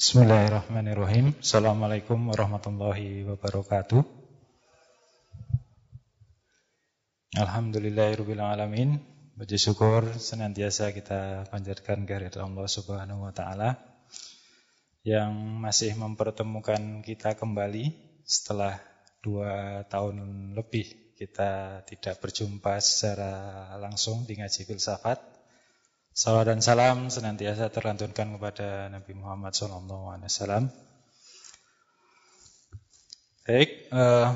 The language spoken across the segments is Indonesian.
Bismillahirrahmanirrahim. Assalamualaikum warahmatullahi wabarakatuh. Alhamdulillahirrahmanirrahim. Puji syukur senantiasa kita panjatkan kehadirat Allah Subhanahu wa taala yang masih mempertemukan kita kembali setelah dua tahun lebih kita tidak berjumpa secara langsung di ngaji filsafat. Salam dan salam senantiasa terlantunkan kepada Nabi Muhammad SAW. Baik, eh,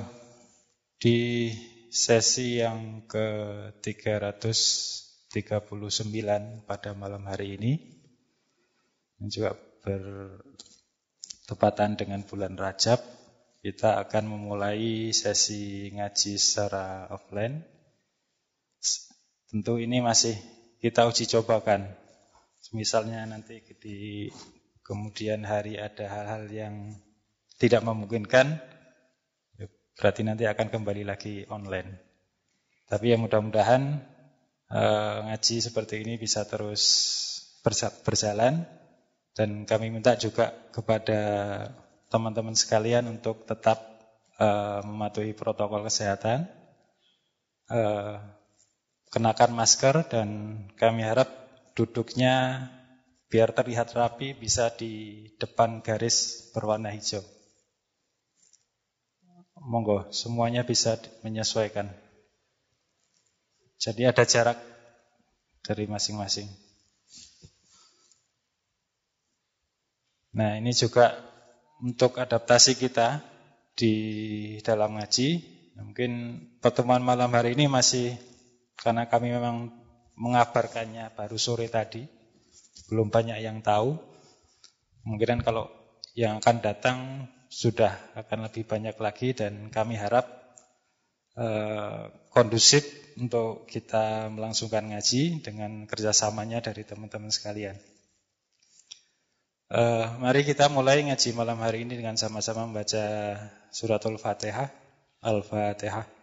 di sesi yang ke-339 pada malam hari ini, yang juga bertepatan dengan bulan Rajab, kita akan memulai sesi ngaji secara offline. Tentu ini masih kita uji cobakan. Misalnya nanti di kemudian hari ada hal-hal yang tidak memungkinkan, ya berarti nanti akan kembali lagi online. Tapi ya mudah-mudahan eh, ngaji seperti ini bisa terus berjalan dan kami minta juga kepada teman-teman sekalian untuk tetap uh, mematuhi protokol kesehatan. Uh, kenakan masker dan kami harap duduknya biar terlihat rapi bisa di depan garis berwarna hijau. Monggo, semuanya bisa menyesuaikan. Jadi ada jarak dari masing-masing. Nah, ini juga untuk adaptasi kita di dalam ngaji. Mungkin pertemuan malam hari ini masih karena kami memang mengabarkannya baru sore tadi, belum banyak yang tahu. Mungkin kalau yang akan datang sudah akan lebih banyak lagi dan kami harap eh, kondusif untuk kita melangsungkan ngaji dengan kerjasamanya dari teman-teman sekalian. Eh, mari kita mulai ngaji malam hari ini dengan sama-sama membaca suratul Fatihah, Al-Fatihah.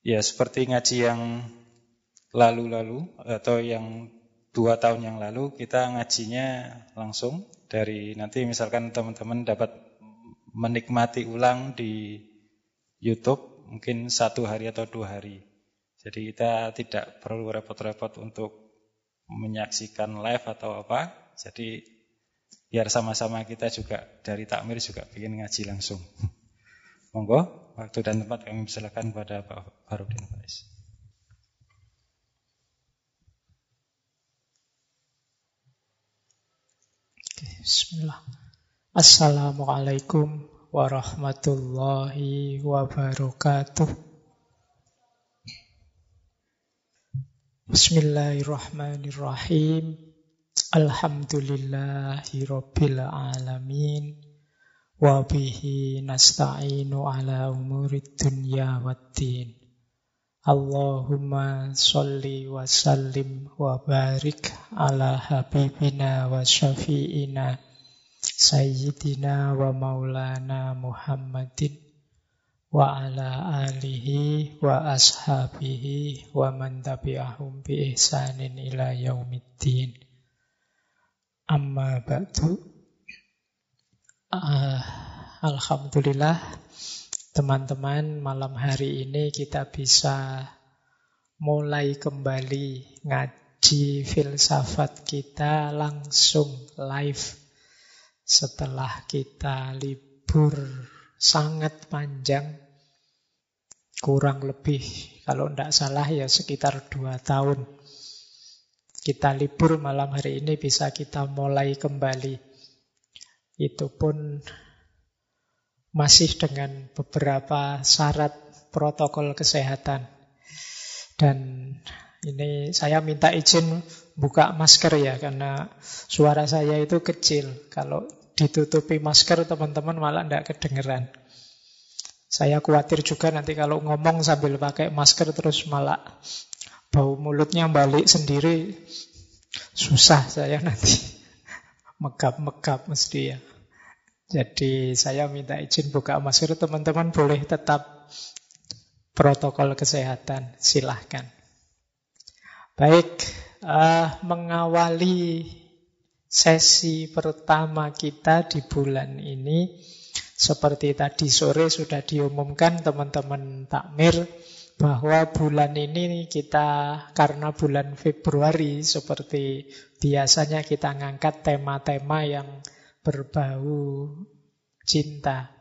Ya, seperti ngaji yang lalu-lalu atau yang dua tahun yang lalu, kita ngajinya langsung dari nanti misalkan teman-teman dapat menikmati ulang di YouTube mungkin satu hari atau dua hari. Jadi kita tidak perlu repot-repot untuk menyaksikan live atau apa. Jadi biar sama-sama kita juga dari takmir juga bikin ngaji langsung. Monggo, waktu dan tempat kami persilakan kepada Pak Farudin Faiz. Bismillah. Assalamualaikum warahmatullahi wabarakatuh. Bismillahirrahmanirrahim. Alhamdulillahi alamin. Wabihi nasta'inu ala umurid dunya waddin. Allahumma salli wa sallim wa barik ala habibina wa syafi'ina Sayyidina wa maulana Muhammadin wa ala alihi wa ashabihi wa man Uh, Alhamdulillah teman-teman malam hari ini kita bisa mulai kembali ngaji filsafat kita langsung live setelah kita libur sangat panjang. Kurang lebih kalau tidak salah ya sekitar dua tahun. Kita libur malam hari ini bisa kita mulai kembali itu pun masih dengan beberapa syarat protokol kesehatan. Dan ini saya minta izin buka masker ya, karena suara saya itu kecil. Kalau ditutupi masker teman-teman malah tidak kedengeran. Saya khawatir juga nanti kalau ngomong sambil pakai masker terus malah bau mulutnya balik sendiri. Susah saya nanti. Megap-megap mesti ya. Jadi saya minta izin buka masker, teman-teman boleh tetap protokol kesehatan, silahkan. Baik, uh, mengawali sesi pertama kita di bulan ini, seperti tadi sore sudah diumumkan teman-teman takmir, bahwa bulan ini kita karena bulan Februari seperti biasanya kita ngangkat tema-tema yang berbau cinta.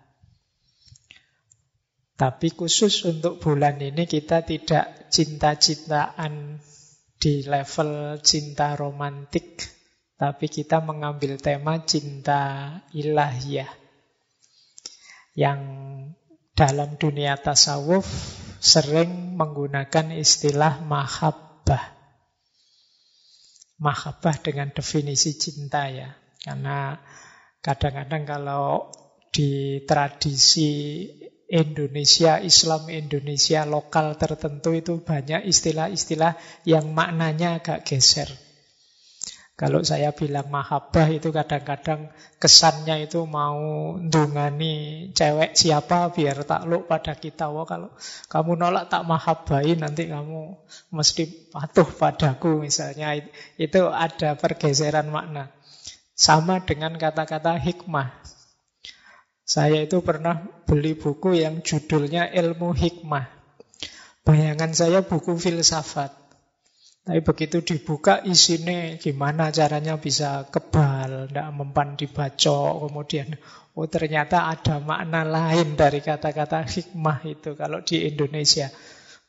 Tapi khusus untuk bulan ini kita tidak cinta-cintaan di level cinta romantik, tapi kita mengambil tema cinta ilahiyah. Yang dalam dunia tasawuf sering menggunakan istilah mahabbah. Mahabbah dengan definisi cinta ya. Karena Kadang-kadang kalau di tradisi Indonesia, Islam Indonesia lokal tertentu itu banyak istilah-istilah yang maknanya agak geser. Kalau saya bilang mahabbah itu kadang-kadang kesannya itu mau ndungani cewek siapa biar takluk pada kita. Wah kalau kamu nolak tak mahabbahi nanti kamu mesti patuh padaku misalnya. Itu ada pergeseran makna. Sama dengan kata-kata hikmah. Saya itu pernah beli buku yang judulnya Ilmu Hikmah. Bayangan saya buku filsafat. Tapi begitu dibuka isinya gimana caranya bisa kebal, tidak mempan dibacok, kemudian oh ternyata ada makna lain dari kata-kata hikmah itu kalau di Indonesia.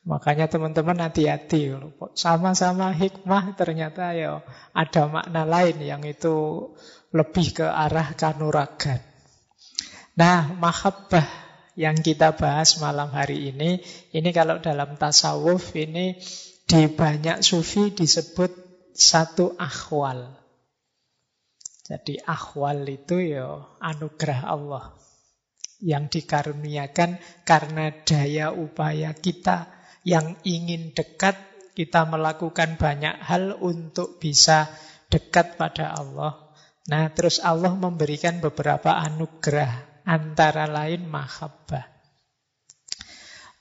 Makanya teman-teman hati-hati. Sama-sama hikmah ternyata ya ada makna lain yang itu lebih ke arah kanuragan. Nah, mahabbah yang kita bahas malam hari ini, ini kalau dalam tasawuf ini di banyak sufi disebut satu akhwal. Jadi akhwal itu ya anugerah Allah yang dikaruniakan karena daya upaya kita yang ingin dekat, kita melakukan banyak hal untuk bisa dekat pada Allah. Nah, terus Allah memberikan beberapa anugerah, antara lain mahabbah.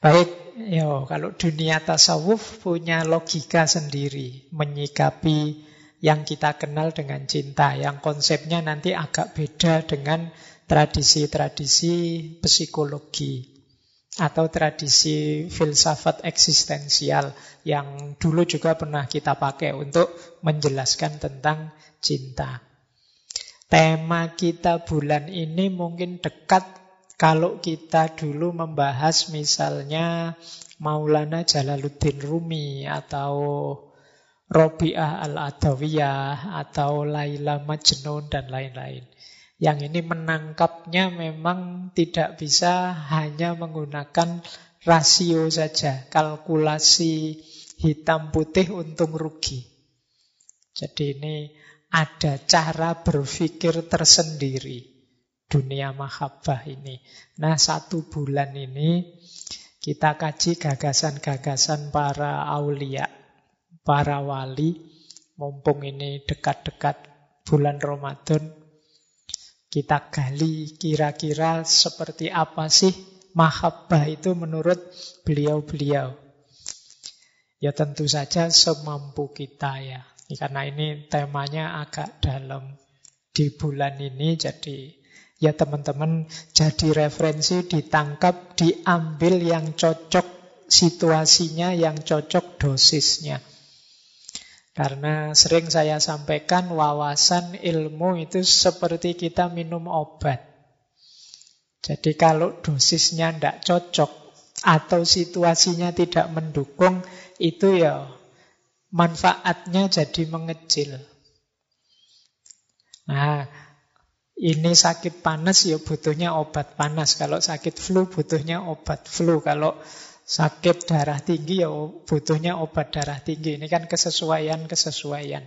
Baik, yo, kalau dunia tasawuf punya logika sendiri menyikapi yang kita kenal dengan cinta, yang konsepnya nanti agak beda dengan tradisi-tradisi psikologi atau tradisi filsafat eksistensial yang dulu juga pernah kita pakai untuk menjelaskan tentang cinta. Tema kita bulan ini mungkin dekat kalau kita dulu membahas misalnya Maulana Jalaluddin Rumi atau Robi'ah Al-Adawiyah atau Laila Majnun dan lain-lain. Yang ini menangkapnya memang tidak bisa hanya menggunakan rasio saja, kalkulasi hitam putih untung rugi. Jadi ini ada cara berpikir tersendiri dunia mahabbah ini. Nah satu bulan ini kita kaji gagasan-gagasan para aulia, para wali. Mumpung ini dekat-dekat bulan Ramadan, kita gali kira-kira seperti apa sih mahabbah itu menurut beliau-beliau. Ya tentu saja semampu kita ya. Karena ini temanya agak dalam di bulan ini jadi ya teman-teman jadi referensi ditangkap diambil yang cocok situasinya yang cocok dosisnya. Karena sering saya sampaikan wawasan ilmu itu seperti kita minum obat. Jadi kalau dosisnya tidak cocok atau situasinya tidak mendukung, itu ya manfaatnya jadi mengecil. Nah, ini sakit panas ya butuhnya obat panas. Kalau sakit flu butuhnya obat flu. Kalau Sakit darah tinggi ya butuhnya obat darah tinggi. Ini kan kesesuaian-kesesuaian.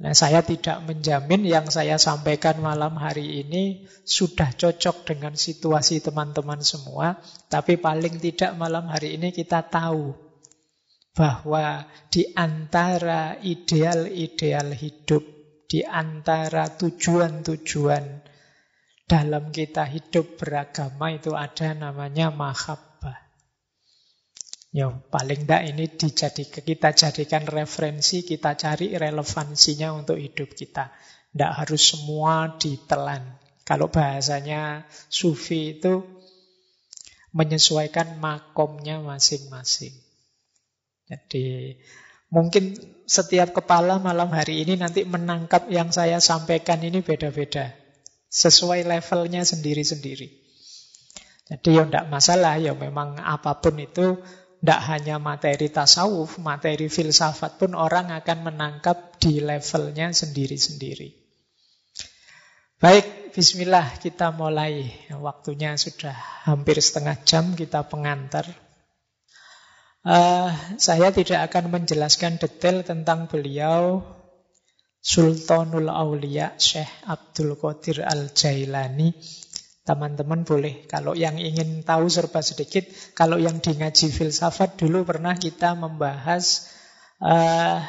Nah, saya tidak menjamin yang saya sampaikan malam hari ini sudah cocok dengan situasi teman-teman semua, tapi paling tidak malam hari ini kita tahu bahwa di antara ideal-ideal hidup, di antara tujuan-tujuan dalam kita hidup beragama itu ada namanya mahabbah. Ya, paling tidak ini dijadikan, kita jadikan referensi, kita cari relevansinya untuk hidup kita. Tidak harus semua ditelan. Kalau bahasanya sufi itu menyesuaikan makomnya masing-masing. Jadi mungkin setiap kepala malam hari ini nanti menangkap yang saya sampaikan ini beda-beda. Sesuai levelnya sendiri-sendiri. Jadi ya tidak masalah, ya memang apa pun itu tidak hanya materi tasawuf, materi filsafat pun orang akan menangkap di levelnya sendiri-sendiri. Baik, bismillah kita mulai. Waktunya sudah hampir setengah jam kita pengantar. Uh, saya tidak akan menjelaskan detail tentang beliau Sultanul Aulia Syekh Abdul Qadir Al-Jailani. Teman-teman boleh, kalau yang ingin tahu serba sedikit, kalau yang di ngaji filsafat dulu pernah kita membahas uh,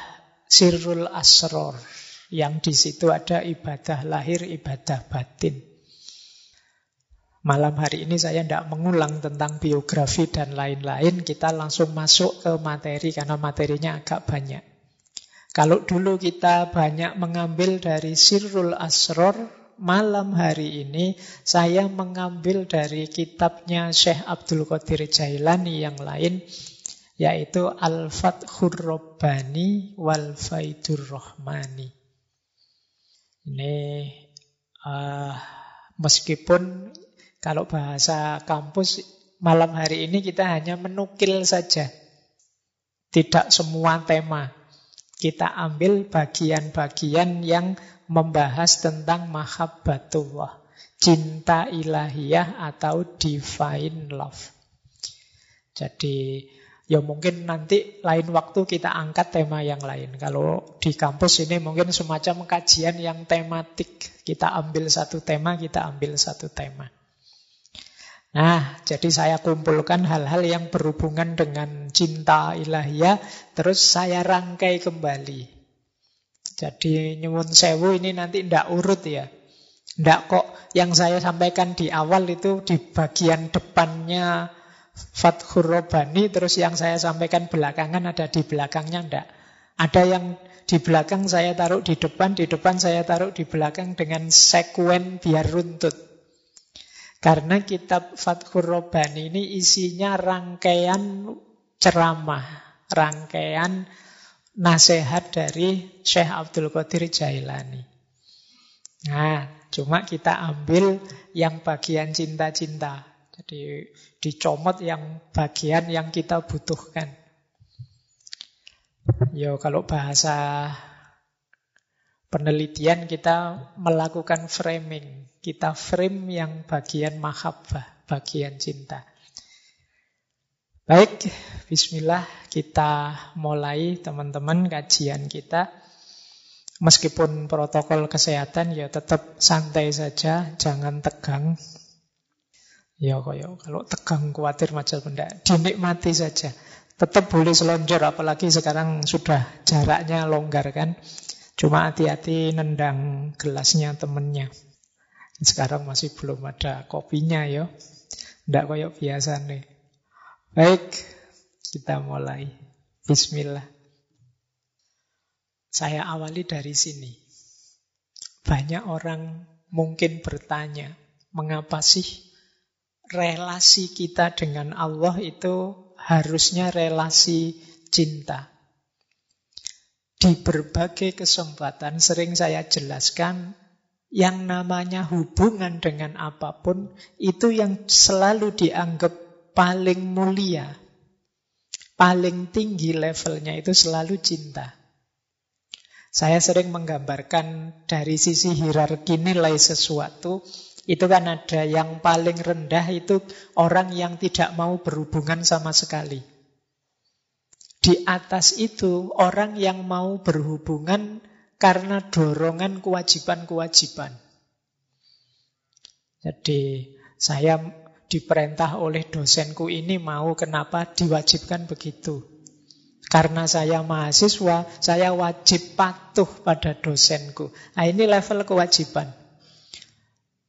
Sirrul Asror, yang di situ ada ibadah lahir, ibadah batin. Malam hari ini saya tidak mengulang tentang biografi dan lain-lain, kita langsung masuk ke materi karena materinya agak banyak. Kalau dulu kita banyak mengambil dari Sirrul Asror, malam hari ini saya mengambil dari kitabnya Syekh Abdul Qadir Jailani yang lain, yaitu Al-Fathur Rabbani wal Faidur Rahmani. Ini uh, meskipun kalau bahasa kampus malam hari ini kita hanya menukil saja. Tidak semua tema. Kita ambil bagian-bagian yang membahas tentang mahabbatullah. Cinta ilahiyah atau divine love. Jadi ya mungkin nanti lain waktu kita angkat tema yang lain. Kalau di kampus ini mungkin semacam kajian yang tematik. Kita ambil satu tema, kita ambil satu tema. Nah, jadi saya kumpulkan hal-hal yang berhubungan dengan cinta ilahiyah, terus saya rangkai kembali. Jadi nyuwun sewu ini nanti ndak urut ya. Ndak kok yang saya sampaikan di awal itu di bagian depannya Fathur Robani, terus yang saya sampaikan belakangan ada di belakangnya ndak. Ada yang di belakang saya taruh di depan, di depan saya taruh di belakang dengan sekuen biar runtut. Karena kitab Fathur Robani ini isinya rangkaian ceramah, rangkaian nasihat dari Syekh Abdul Qadir Jailani. Nah, cuma kita ambil yang bagian cinta-cinta. Jadi dicomot yang bagian yang kita butuhkan. Yo kalau bahasa penelitian kita melakukan framing. Kita frame yang bagian mahabbah, bagian cinta. Baik, bismillah kita mulai teman-teman kajian kita. Meskipun protokol kesehatan ya tetap santai saja, jangan tegang. Ya koyo kalau tegang khawatir macam benda, dinikmati saja. Tetap boleh selonjor apalagi sekarang sudah jaraknya longgar kan. Cuma hati-hati nendang gelasnya temennya. Sekarang masih belum ada kopinya ya. Tidak kayak biasa nih. Baik, kita mulai. Bismillah. Saya awali dari sini. Banyak orang mungkin bertanya, mengapa sih relasi kita dengan Allah itu harusnya relasi cinta? Di berbagai kesempatan sering saya jelaskan yang namanya hubungan dengan apa pun itu yang selalu dianggap paling mulia. Paling tinggi levelnya itu selalu cinta. Saya sering menggambarkan dari sisi hierarki nilai sesuatu, itu kan ada yang paling rendah itu orang yang tidak mau berhubungan sama sekali. Di atas itu orang yang mau berhubungan karena dorongan kewajiban-kewajiban. Jadi saya diperintah oleh dosenku ini mau kenapa diwajibkan begitu. Karena saya mahasiswa, saya wajib patuh pada dosenku. Nah ini level kewajiban.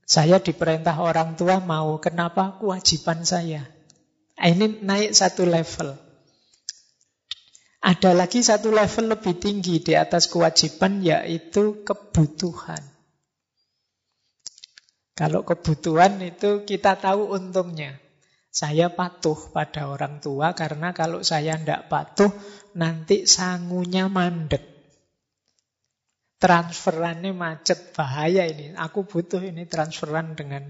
Saya diperintah orang tua mau, kenapa kewajiban saya? Nah, ini naik satu level. Ada lagi satu level lebih tinggi di atas kewajiban yaitu kebutuhan. Kalau kebutuhan itu kita tahu untungnya. Saya patuh pada orang tua karena kalau saya tidak patuh nanti sangunya mandek transferannya macet bahaya ini. Aku butuh ini transferan dengan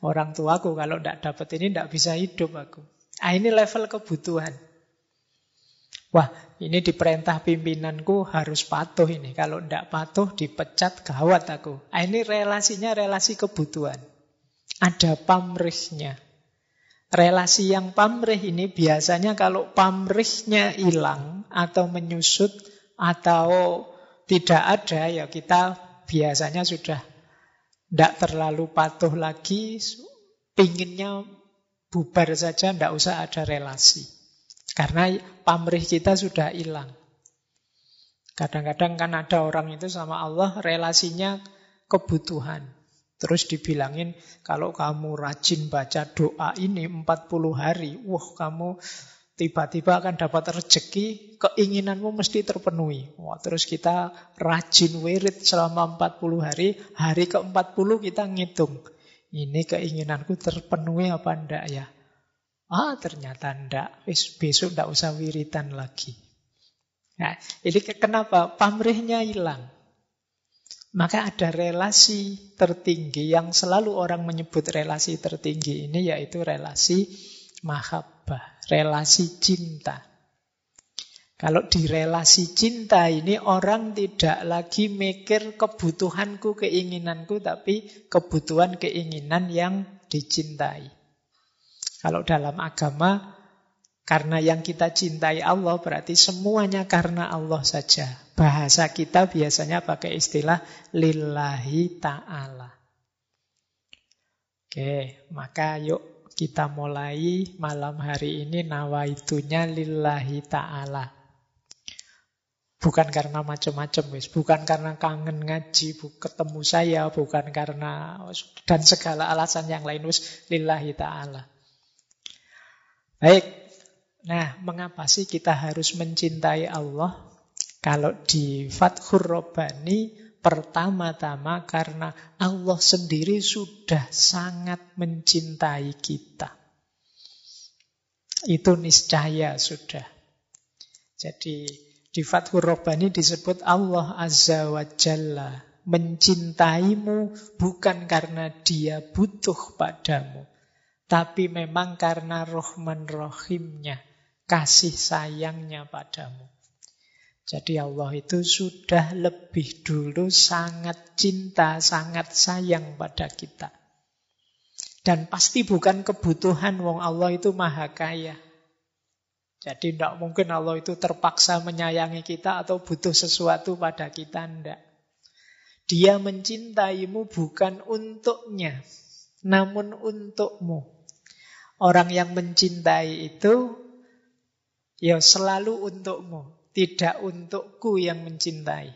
orang tuaku. Kalau tidak dapat ini tidak bisa hidup aku. Ah, ini level kebutuhan. Wah, ini diperintah pimpinanku harus patuh ini. Kalau tidak patuh dipecat gawat aku. Ah, ini relasinya relasi kebutuhan. Ada pamrihnya. Relasi yang pamrih ini biasanya kalau pamrihnya hilang atau menyusut atau tidak ada ya kita biasanya sudah tidak terlalu patuh lagi, pinginnya bubar saja, tidak usah ada relasi. Karena pamrih kita sudah hilang. Kadang-kadang kan ada orang itu sama Allah relasinya kebutuhan. Terus dibilangin kalau kamu rajin baca doa ini 40 hari, wah kamu tiba-tiba akan dapat rezeki, keinginanmu mesti terpenuhi. Wah, terus kita rajin wirid selama 40 hari, hari ke-40 kita ngitung. Ini keinginanku terpenuhi apa enggak ya? Ah, ternyata enggak. besok enggak usah wiritan lagi. Nah, ini kenapa? Pamrihnya hilang. Maka ada relasi tertinggi yang selalu orang menyebut relasi tertinggi ini yaitu relasi mahabbah relasi cinta. Kalau di relasi cinta ini orang tidak lagi mikir kebutuhanku, keinginanku, tapi kebutuhan, keinginan yang dicintai. Kalau dalam agama, karena yang kita cintai Allah berarti semuanya karena Allah saja. Bahasa kita biasanya pakai istilah lillahi ta'ala. Oke, maka yuk kita mulai malam hari ini nawaitunya lillahi ta'ala. Bukan karena macam-macam, wis. Bukan karena kangen ngaji, bu, ketemu saya, bukan karena dan segala alasan yang lain, wis. Lillahi ta'ala. Baik. Nah, mengapa sih kita harus mencintai Allah? Kalau di Fathur Robbani Pertama-tama karena Allah sendiri sudah sangat mencintai kita. Itu niscaya sudah. Jadi di Fathur Rabbani disebut Allah Azza wa Jalla mencintaimu bukan karena dia butuh padamu. Tapi memang karena rohman rohimnya, kasih sayangnya padamu. Jadi Allah itu sudah lebih dulu sangat cinta, sangat sayang pada kita. Dan pasti bukan kebutuhan wong Allah itu maha kaya. Jadi tidak mungkin Allah itu terpaksa menyayangi kita atau butuh sesuatu pada kita, tidak. Dia mencintaimu bukan untuknya, namun untukmu. Orang yang mencintai itu ya selalu untukmu. Tidak untukku yang mencintai.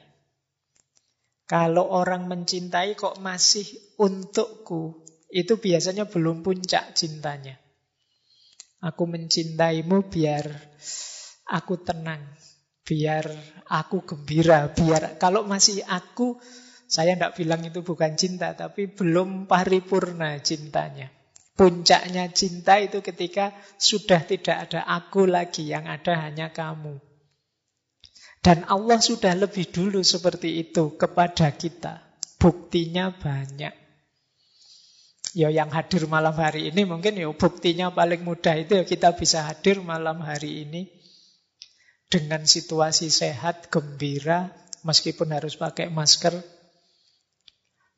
Kalau orang mencintai kok masih untukku, itu biasanya belum puncak cintanya. Aku mencintaimu biar aku tenang, biar aku gembira, biar kalau masih aku, saya tidak bilang itu bukan cinta, tapi belum paripurna cintanya. Puncaknya cinta itu ketika sudah tidak ada aku lagi, yang ada hanya kamu. Dan Allah sudah lebih dulu seperti itu kepada kita. Buktinya banyak. Ya yang hadir malam hari ini mungkin ya buktinya paling mudah itu ya kita bisa hadir malam hari ini dengan situasi sehat, gembira, meskipun harus pakai masker.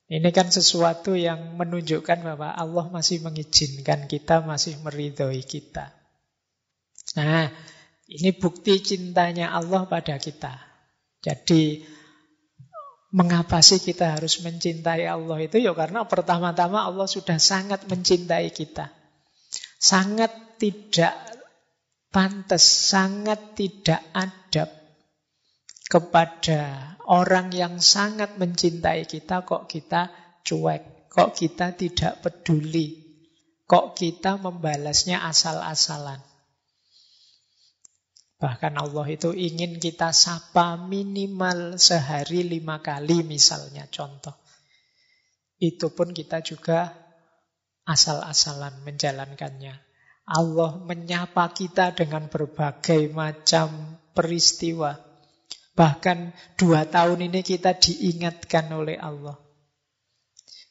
Ini kan sesuatu yang menunjukkan bahwa Allah masih mengizinkan kita, masih meridhoi kita. Nah, ini bukti cintanya Allah pada kita. Jadi mengapa sih kita harus mencintai Allah itu? Ya karena pertama-tama Allah sudah sangat mencintai kita. Sangat tidak pantas, sangat tidak adab kepada orang yang sangat mencintai kita kok kita cuek, Kok kita tidak peduli? Kok kita membalasnya asal-asalan? Bahkan Allah itu ingin kita sapa minimal sehari lima kali misalnya contoh. Itu pun kita juga asal-asalan menjalankannya. Allah menyapa kita dengan berbagai macam peristiwa. Bahkan dua tahun ini kita diingatkan oleh Allah.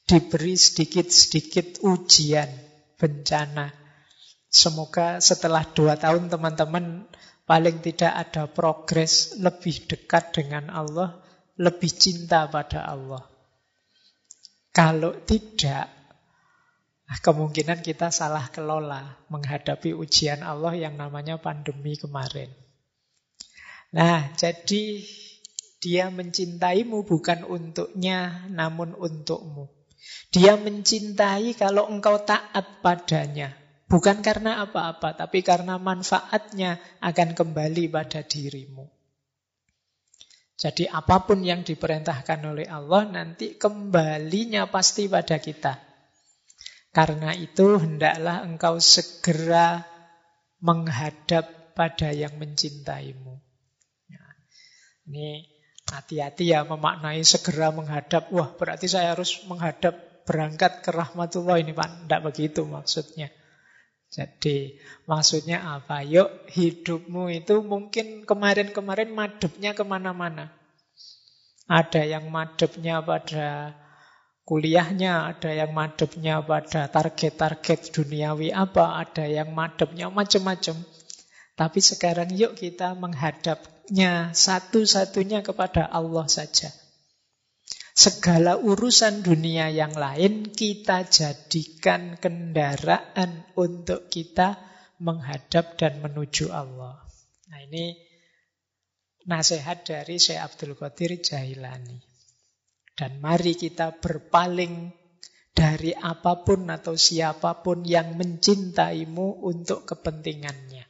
Diberi sedikit-sedikit ujian, bencana. Semoga setelah dua tahun teman-teman Paling tidak ada progres lebih dekat dengan Allah, lebih cinta pada Allah. Kalau tidak, nah kemungkinan kita salah kelola menghadapi ujian Allah yang namanya pandemi kemarin. Nah, jadi dia mencintaimu bukan untuknya, namun untukmu. Dia mencintai kalau engkau taat padanya. Bukan karena apa-apa, tapi karena manfaatnya akan kembali pada dirimu. Jadi apa pun yang diperintahkan oleh Allah nanti kembalinya pasti pada kita. Karena itu hendaklah engkau segera menghadap pada yang mencintaimu. Ini hati-hati ya memaknai segera menghadap. Wah berarti saya harus menghadap berangkat ke rahmatullah ini Pak. Tidak begitu maksudnya. Jadi maksudnya apa? Yuk hidupmu itu mungkin kemarin-kemarin madepnya ke mana-mana. Ada yang madepnya pada kuliahnya, ada yang madepnya pada target-target duniawi apa, ada yang madepnya macam-macam. Tapi sekarang yuk kita menghadapnya satu-satunya kepada Allah saja. Segala urusan dunia yang lain kita jadikan kendaraan untuk kita menghadap dan menuju Allah. Nah ini nasihat dari Syekh Abdul Qadir Jailani. Dan mari kita berpaling dari apa pun atau siapa pun yang mencintaimu untuk kepentingannya.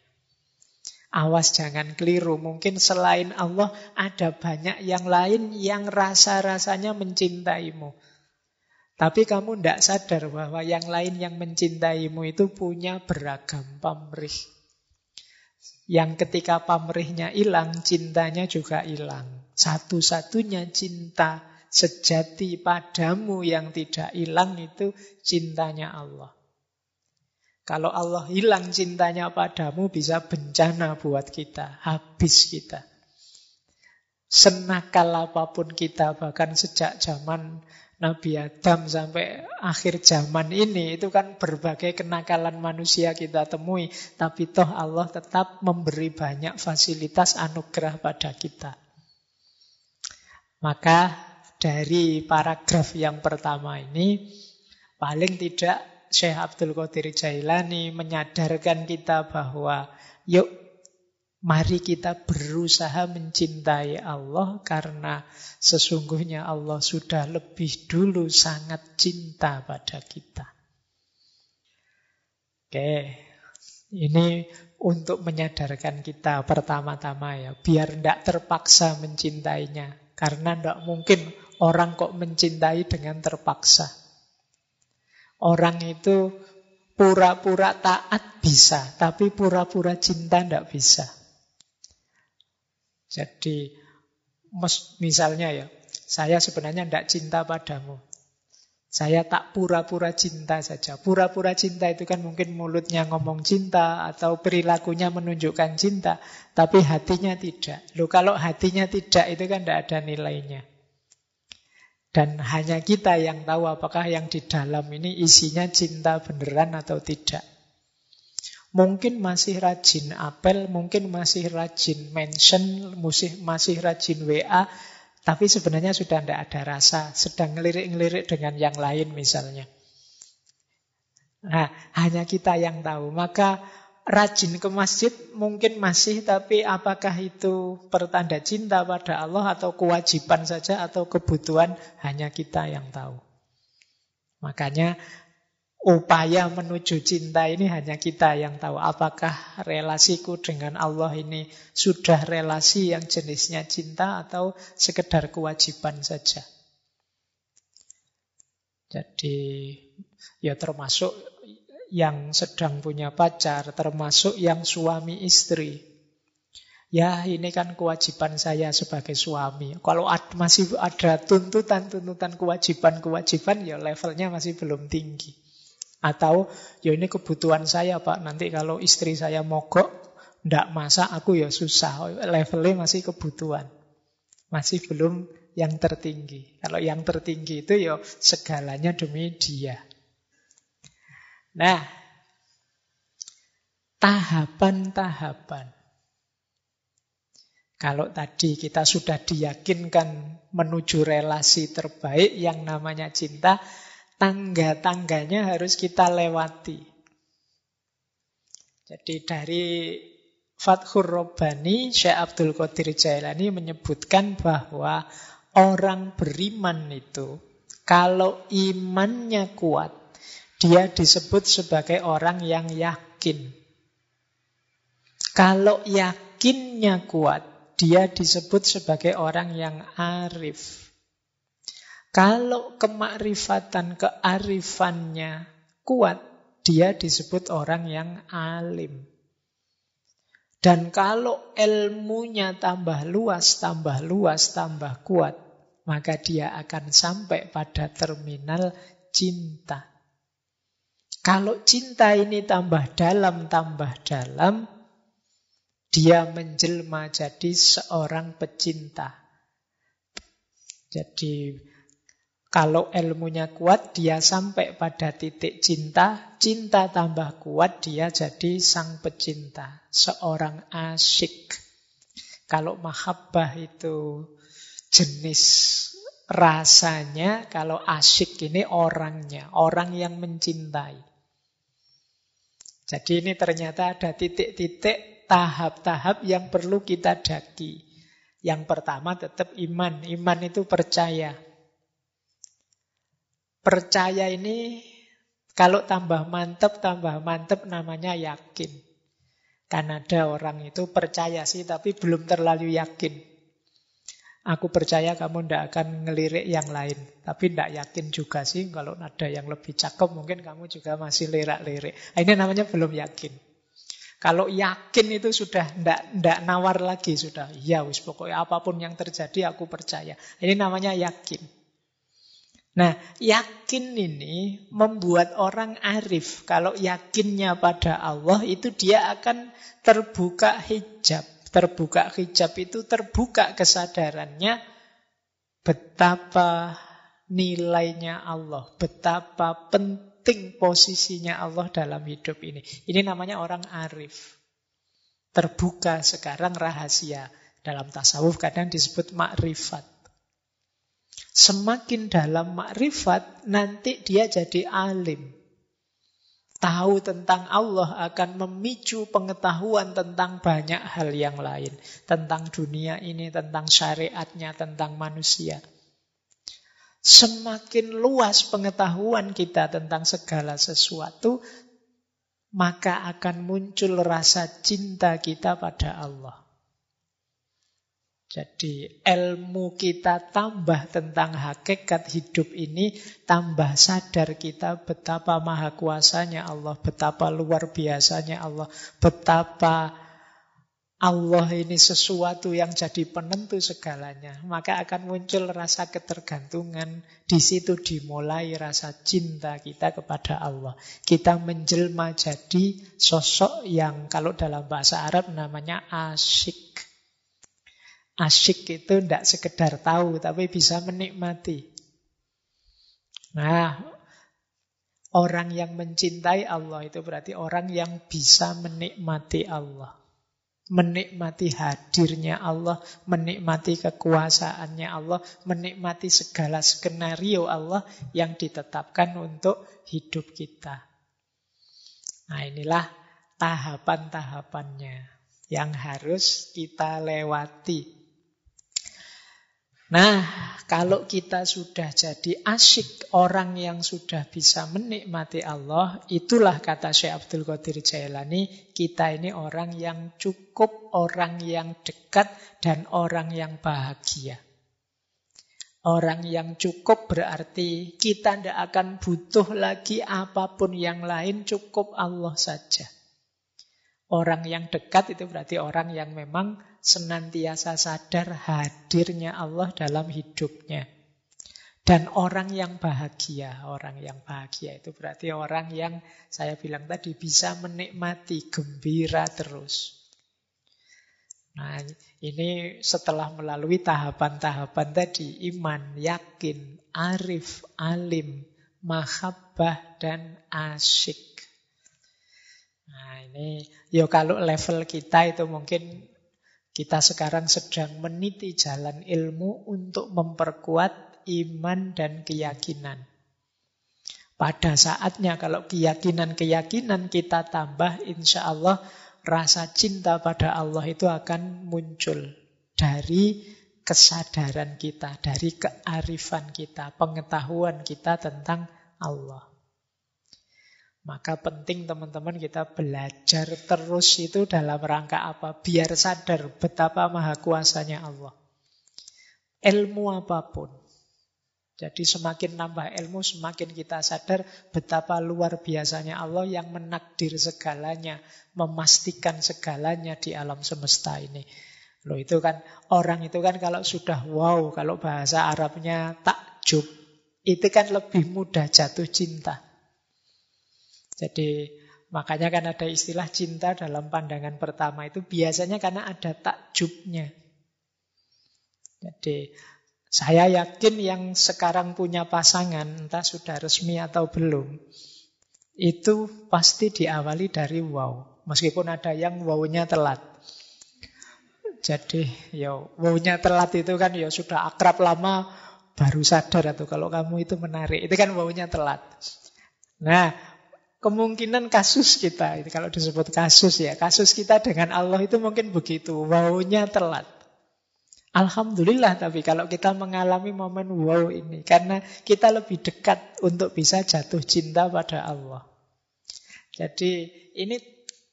Awas jangan keliru. Mungkin selain Allah ada banyak yang lain yang rasa-rasanya mencintaimu. Tapi kamu tidak sadar bahwa yang lain yang mencintaimu itu punya beragam pamrih. Yang ketika pamrihnya hilang, cintanya juga hilang. Satu-satunya cinta sejati padamu yang tidak hilang itu cintanya Allah. Kalau Allah hilang cintanya padamu bisa bencana buat kita, habis kita. Senakal apa pun kita, bahkan sejak zaman Nabi Adam sampai akhir zaman ini, itu kan berbagai kenakalan manusia kita temui. Tapi toh Allah tetap memberi banyak fasilitas anugerah pada kita. Maka dari paragraf yang pertama ini, paling tidak Syekh Abdul Qadir Jailani menyadarkan kita bahwa yuk mari kita berusaha mencintai Allah karena sesungguhnya Allah sudah lebih dulu sangat cinta pada kita. Oke, ini untuk menyadarkan kita pertama-tama ya, biar tidak terpaksa mencintainya. Karena tidak mungkin orang kok mencintai dengan terpaksa. Orang itu pura-pura taat bisa, tapi pura-pura cinta tidak bisa. Jadi, misalnya ya, saya sebenarnya tidak cinta padamu. Saya tak pura-pura cinta saja. Pura-pura cinta itu kan mungkin mulutnya ngomong cinta atau perilakunya menunjukkan cinta, tapi hatinya tidak. Loh kalau hatinya tidak itu kan tidak ada nilainya. Dan hanya kita yang tahu apakah yang di dalam ini isinya cinta beneran atau tidak. Mungkin masih rajin apel, mungkin masih rajin mention, masih, masih rajin WA, tapi sebenarnya sudah tidak ada rasa, sedang ngelirik-ngelirik dengan yang lain misalnya. Nah, hanya kita yang tahu. Maka rajin ke masjid mungkin masih, tapi apakah itu pertanda cinta pada Allah atau kewajiban saja atau kebutuhan hanya kita yang tahu. Makanya upaya menuju cinta ini hanya kita yang tahu. Apakah relasiku dengan Allah ini sudah relasi yang jenisnya cinta atau sekedar kewajiban saja. Jadi ya termasuk yang sedang punya pacar, termasuk yang suami istri. Ya ini kan kewajiban saya sebagai suami. Kalau ad, masih ada tuntutan-tuntutan kewajiban-kewajiban ya levelnya masih belum tinggi. Atau ya ini kebutuhan saya Pak, nanti kalau istri saya mogok, ndak masak aku ya susah. Levelnya masih kebutuhan. Masih belum yang tertinggi. Kalau yang tertinggi itu ya segalanya demi dia. Nah, tahapan-tahapan. Kalau tadi kita sudah diyakinkan menuju relasi terbaik yang namanya cinta, tangga-tangganya harus kita lewati. Jadi dari Fathur Robbani, Syekh Abdul Qadir Jailani menyebutkan bahwa orang beriman itu kalau imannya kuat, dia disebut sebagai orang yang yakin. Kalau yakinnya kuat, dia disebut sebagai orang yang arif. Kalau kemakrifatan, kearifannya kuat, dia disebut orang yang alim. Dan kalau ilmunya tambah luas, tambah luas, tambah kuat, maka dia akan sampai pada terminal cinta. Kalau cinta ini tambah dalam, tambah dalam, dia menjelma jadi seorang pecinta. Jadi kalau ilmunya kuat, dia sampai pada titik cinta. Cinta tambah kuat, dia jadi sang pecinta. Seorang asyik. Kalau mahabbah itu jenis rasanya, kalau asyik ini orangnya. Orang yang mencintai. Jadi ini ternyata ada titik-titik tahap-tahap yang perlu kita daki. Yang pertama tetap iman. Iman itu percaya. Percaya ini kalau tambah mantep, tambah mantep namanya yakin. Kan ada orang itu percaya sih tapi belum terlalu yakin. Aku percaya kamu tidak akan ngelirik yang lain. Tapi tidak yakin juga sih kalau ada yang lebih cakep mungkin kamu juga masih lirak-lirik. Nah, ini namanya belum yakin. Kalau yakin itu sudah ndak nawar lagi sudah. Ya wis pokoknya apa pun yang terjadi aku percaya. Ini namanya yakin. Nah, yakin ini membuat orang arif. Kalau yakinnya pada Allah itu dia akan terbuka hijab. Terbuka hijab itu terbuka kesadarannya betapa nilainya Allah, betapa penting posisinya Allah dalam hidup ini. Ini namanya orang arif. Terbuka sekarang rahasia. Dalam tasawuf kadang disebut makrifat. Semakin dalam makrifat, nanti dia jadi alim. Tahu tentang Allah akan memicu pengetahuan tentang banyak hal yang lain. Tentang dunia ini, tentang syariatnya, tentang manusia. Semakin luas pengetahuan kita tentang segala sesuatu, maka akan muncul rasa cinta kita pada Allah. Jadi ilmu kita tambah tentang hakikat hidup ini, tambah sadar kita betapa maha kuasanya Allah, betapa luar biasanya Allah, betapa Allah ini sesuatu yang jadi penentu segalanya, maka akan muncul rasa ketergantungan. Di situ dimulai rasa cinta kita kepada Allah. Kita menjelma jadi sosok yang kalau dalam bahasa Arab namanya asyik. Asyik itu tidak sekedar tahu, tapi bisa menikmati. Nah, orang yang mencintai Allah itu berarti orang yang bisa menikmati Allah menikmati hadirnya Allah, menikmati kekuasaannya Allah, menikmati segala skenario Allah yang ditetapkan untuk hidup kita. Nah, inilah tahapan-tahapannya yang harus kita lewati Nah, kalau kita sudah jadi asyik orang yang sudah bisa menikmati Allah, itulah kata Syekh Abdul Qadir Jailani, kita ini orang yang cukup, orang yang dekat, dan orang yang bahagia. Orang yang cukup berarti kita tidak akan butuh lagi apa pun yang lain, cukup Allah saja. Orang yang dekat itu berarti orang yang memang senantiasa sadar hadirnya Allah dalam hidupnya. Dan orang yang bahagia, orang yang bahagia itu berarti orang yang saya bilang tadi bisa menikmati, gembira terus. Nah, ini setelah melalui tahapan-tahapan tadi, iman, yakin, arif, alim, mahabbah, dan asyik. Nah, ini ya kalau level kita itu mungkin kita sekarang sedang meniti jalan ilmu untuk memperkuat iman dan keyakinan. Pada saatnya kalau keyakinan-keyakinan kita tambah, insya Allah rasa cinta pada Allah itu akan muncul dari kesadaran kita, dari kearifan kita, pengetahuan kita tentang Allah. Maka penting teman-teman kita belajar terus itu dalam rangka apa? Biar sadar betapa maha kuasanya Allah. Ilmu apa pun, jadi semakin nambah ilmu, semakin kita sadar betapa luar biasanya Allah yang menakdir segalanya, memastikan segalanya di alam semesta ini. Loh itu kan, orang itu kan kalau sudah wow, kalau bahasa Arabnya takjub, itu kan lebih mudah jatuh cinta. Jadi makanya kan ada istilah cinta dalam pandangan pertama itu biasanya karena ada takjubnya. Jadi saya yakin yang sekarang punya pasangan, entah sudah resmi atau belum, itu pasti diawali dari wow. Meskipun ada yang wow-nya telat. Jadi ya wow-nya telat itu kan ya sudah akrab lama baru sadar atau kalau kamu itu menarik. Itu kan wow-nya telat. Nah, kemungkinan kasus kita, itu kalau disebut kasus ya, kasus kita dengan Allah itu mungkin begitu, wow-nya telat. Alhamdulillah tapi kalau kita mengalami momen wow ini karena kita lebih dekat untuk bisa jatuh cinta pada Allah. Jadi ini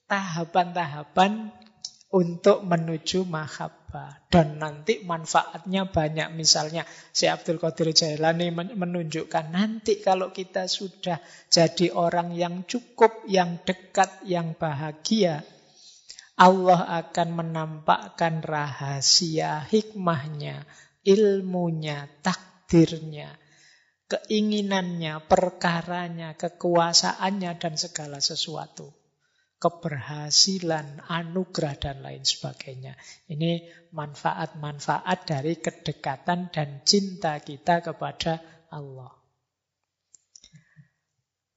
tahapan-tahapan untuk menuju mahabbah dan nanti manfaatnya banyak misalnya si Abdul Qadir Jailani menunjukkan nanti kalau kita sudah jadi orang yang cukup, yang dekat, yang bahagia Allah akan menampakkan rahasia hikmahnya, ilmunya, takdirnya, keinginannya, perkaranya, kekuasaannya, dan segala sesuatu. Keberhasilan, anugerah, dan lain sebagainya. Ini manfaat-manfaat dari kedekatan dan cinta kita kepada Allah.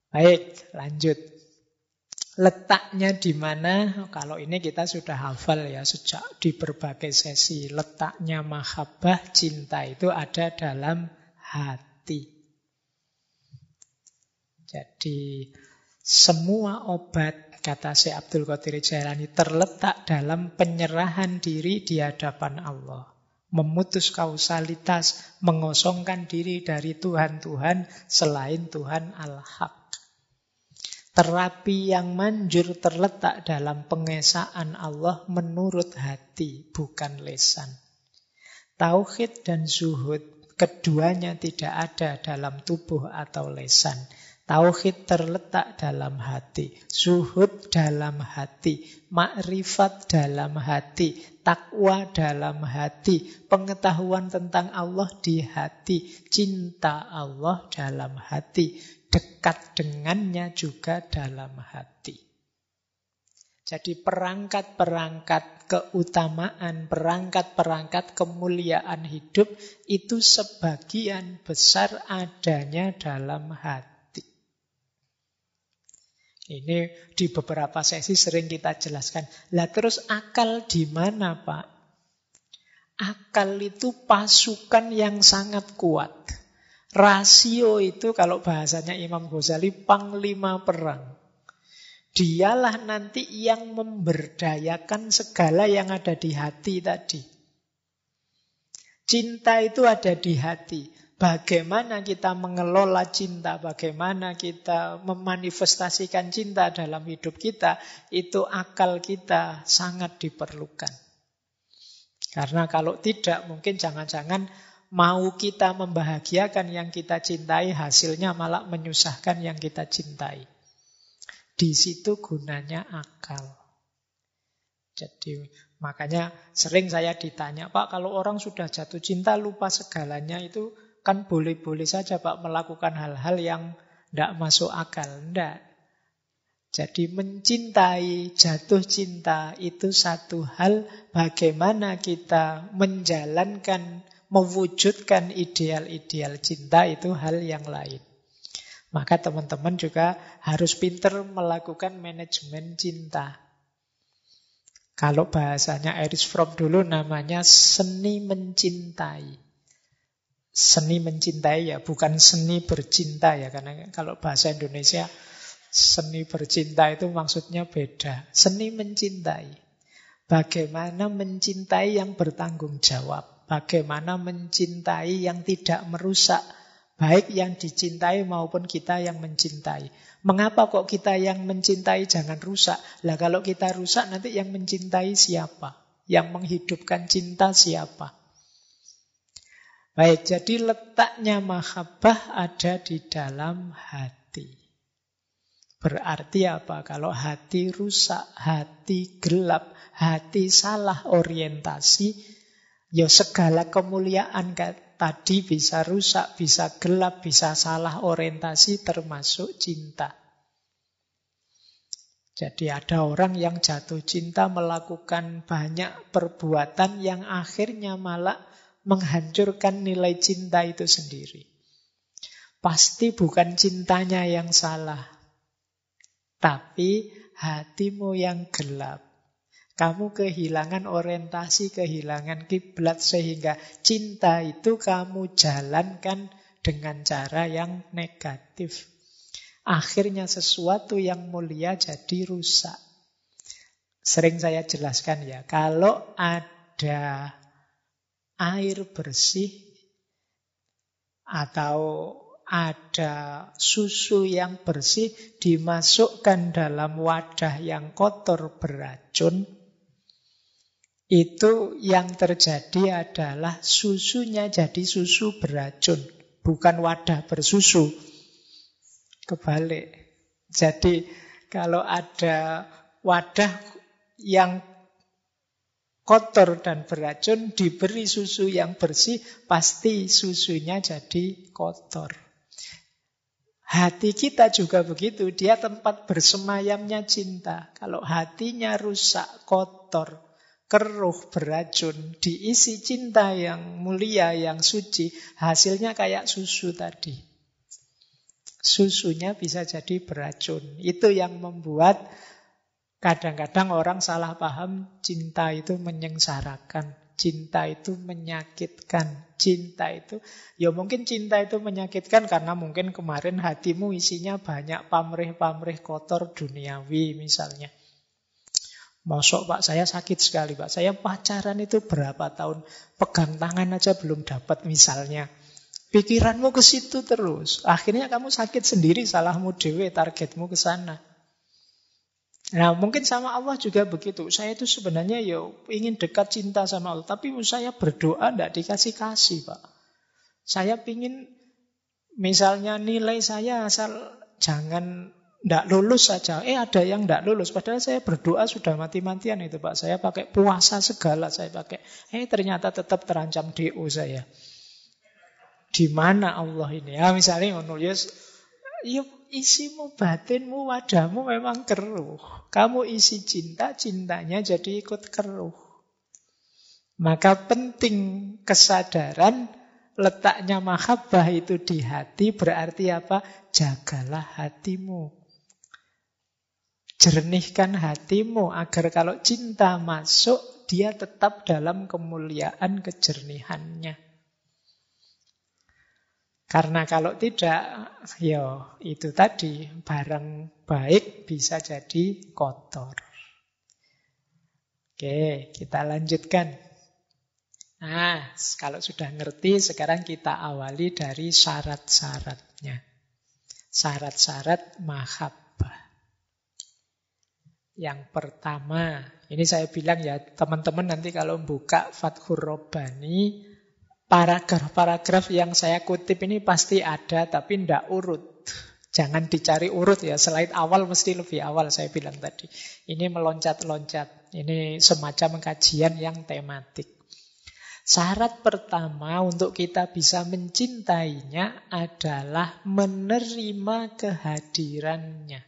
Baik, lanjut. Letaknya di mana? Kalau ini kita sudah hafal ya sejak di berbagai sesi. Letaknya mahabbah, cinta itu ada dalam hati. Jadi semua obat, kata Syekh Abdul Qadir Jailani, terletak dalam penyerahan diri di hadapan Allah. Memutus kausalitas, mengosongkan diri dari Tuhan-Tuhan selain Tuhan Al-Haq. Terapi yang manjur terletak dalam pengesaan Allah menurut hati, bukan lesan. Tauhid dan zuhud, keduanya tidak ada dalam tubuh atau lesan. Tauhid terletak dalam hati, zuhud dalam hati, makrifat dalam hati, takwa dalam hati, pengetahuan tentang Allah di hati, cinta Allah dalam hati, dekat dengannya juga dalam hati. Jadi perangkat-perangkat keutamaan, perangkat-perangkat kemuliaan hidup itu sebagian besar adanya dalam hati. Ini di beberapa sesi sering kita jelaskan. Lah terus akal di mana, Pak? Akal itu pasukan yang sangat kuat. Rasio itu kalau bahasanya Imam Ghazali panglima perang. Dialah nanti yang memberdayakan segala yang ada di hati tadi. Cinta itu ada di hati. Bagaimana kita mengelola cinta, bagaimana kita memanifestasikan cinta dalam hidup kita, itu akal kita sangat diperlukan. Karena kalau tidak, mungkin jangan-jangan mau kita membahagiakan yang kita cintai, hasilnya malah menyusahkan yang kita cintai. Di situ gunanya akal. Jadi makanya sering saya ditanya, Pak kalau orang sudah jatuh cinta lupa segalanya itu kan boleh-boleh saja Pak melakukan hal-hal yang tidak masuk akal. Tidak. Jadi mencintai, jatuh cinta itu satu hal bagaimana kita menjalankan, mewujudkan ideal-ideal cinta itu hal yang lain. Maka teman-teman juga harus pinter melakukan manajemen cinta. Kalau bahasanya Erich Fromm dulu namanya seni mencintai. Seni mencintai ya, bukan seni bercinta ya. Karena kalau bahasa Indonesia seni bercinta itu maksudnya beda. Seni mencintai. Bagaimana mencintai yang bertanggung jawab. Bagaimana mencintai yang tidak merusak. Baik yang dicintai maupun kita yang mencintai. Mengapa kok kita yang mencintai jangan rusak? Lah kalau kita rusak nanti yang mencintai siapa? Yang menghidupkan cinta siapa? Baik, jadi letaknya mahabbah ada di dalam hati. Berarti apa? Kalau hati rusak, hati gelap, hati salah orientasi, ya segala kemuliaan tadi bisa rusak, bisa gelap, bisa salah orientasi termasuk cinta. Jadi ada orang yang jatuh cinta melakukan banyak perbuatan yang akhirnya malah menghancurkan nilai cinta itu sendiri. Pasti bukan cintanya yang salah, tapi hatimu yang gelap. Kamu kehilangan orientasi, kehilangan kiblat sehingga cinta itu kamu jalankan dengan cara yang negatif. Akhirnya sesuatu yang mulia jadi rusak. Sering saya jelaskan ya, kalau ada air bersih atau ada susu yang bersih dimasukkan dalam wadah yang kotor beracun, itu yang terjadi adalah susunya jadi susu beracun, bukan wadah bersusu. Kebalik. Jadi kalau ada wadah yang kotor dan beracun diberi susu yang bersih, pasti susunya jadi kotor. Hati kita juga begitu, dia tempat bersemayamnya cinta. Kalau hatinya rusak, kotor, keruh, beracun, diisi cinta yang mulia, yang suci, hasilnya kayak susu tadi. Susunya bisa jadi beracun. Itu yang membuat kadang-kadang orang salah paham cinta itu menyengsarakan. Cinta itu menyakitkan. Cinta itu, ya mungkin cinta itu menyakitkan karena mungkin kemarin hatimu isinya banyak pamrih-pamrih kotor duniawi misalnya. Masuk Pak, saya sakit sekali Pak. Saya pacaran itu berapa tahun. Pegang tangan aja belum dapat misalnya. Pikiranmu ke situ terus. Akhirnya kamu sakit sendiri, salahmu dewe, targetmu ke sana. Nah mungkin sama Allah juga begitu. Saya itu sebenarnya ya ingin dekat cinta sama Allah. Tapi saya berdoa tidak dikasih-kasih Pak. Saya ingin misalnya nilai saya asal jangan tidak lulus saja. Eh ada yang tidak lulus. Padahal saya berdoa sudah mati-matian itu Pak. Saya pakai puasa segala saya pakai. Eh ternyata tetap terancam DO saya. Di mana Allah ini? Ya misalnya nulis, ya isimu, batinmu, wadahmu memang keruh. Kamu isi cinta, cintanya jadi ikut keruh. Maka penting kesadaran letaknya mahabbah itu di hati berarti apa? Jagalah hatimu. Jernihkan hatimu agar kalau cinta masuk, dia tetap dalam kemuliaan kejernihannya. Karena kalau tidak, ya itu tadi, barang baik bisa jadi kotor. Oke, kita lanjutkan. Nah, kalau sudah ngerti, sekarang kita awali dari syarat-syaratnya. Syarat-syarat mahab. Yang pertama, ini saya bilang ya teman-teman nanti kalau buka Fathur Robbani paragraf-paragraf yang saya kutip ini pasti ada tapi tidak urut. Jangan dicari urut ya, selain awal mesti lebih awal saya bilang tadi. Ini meloncat-loncat, ini semacam kajian yang tematik. Syarat pertama untuk kita bisa mencintainya adalah menerima kehadirannya.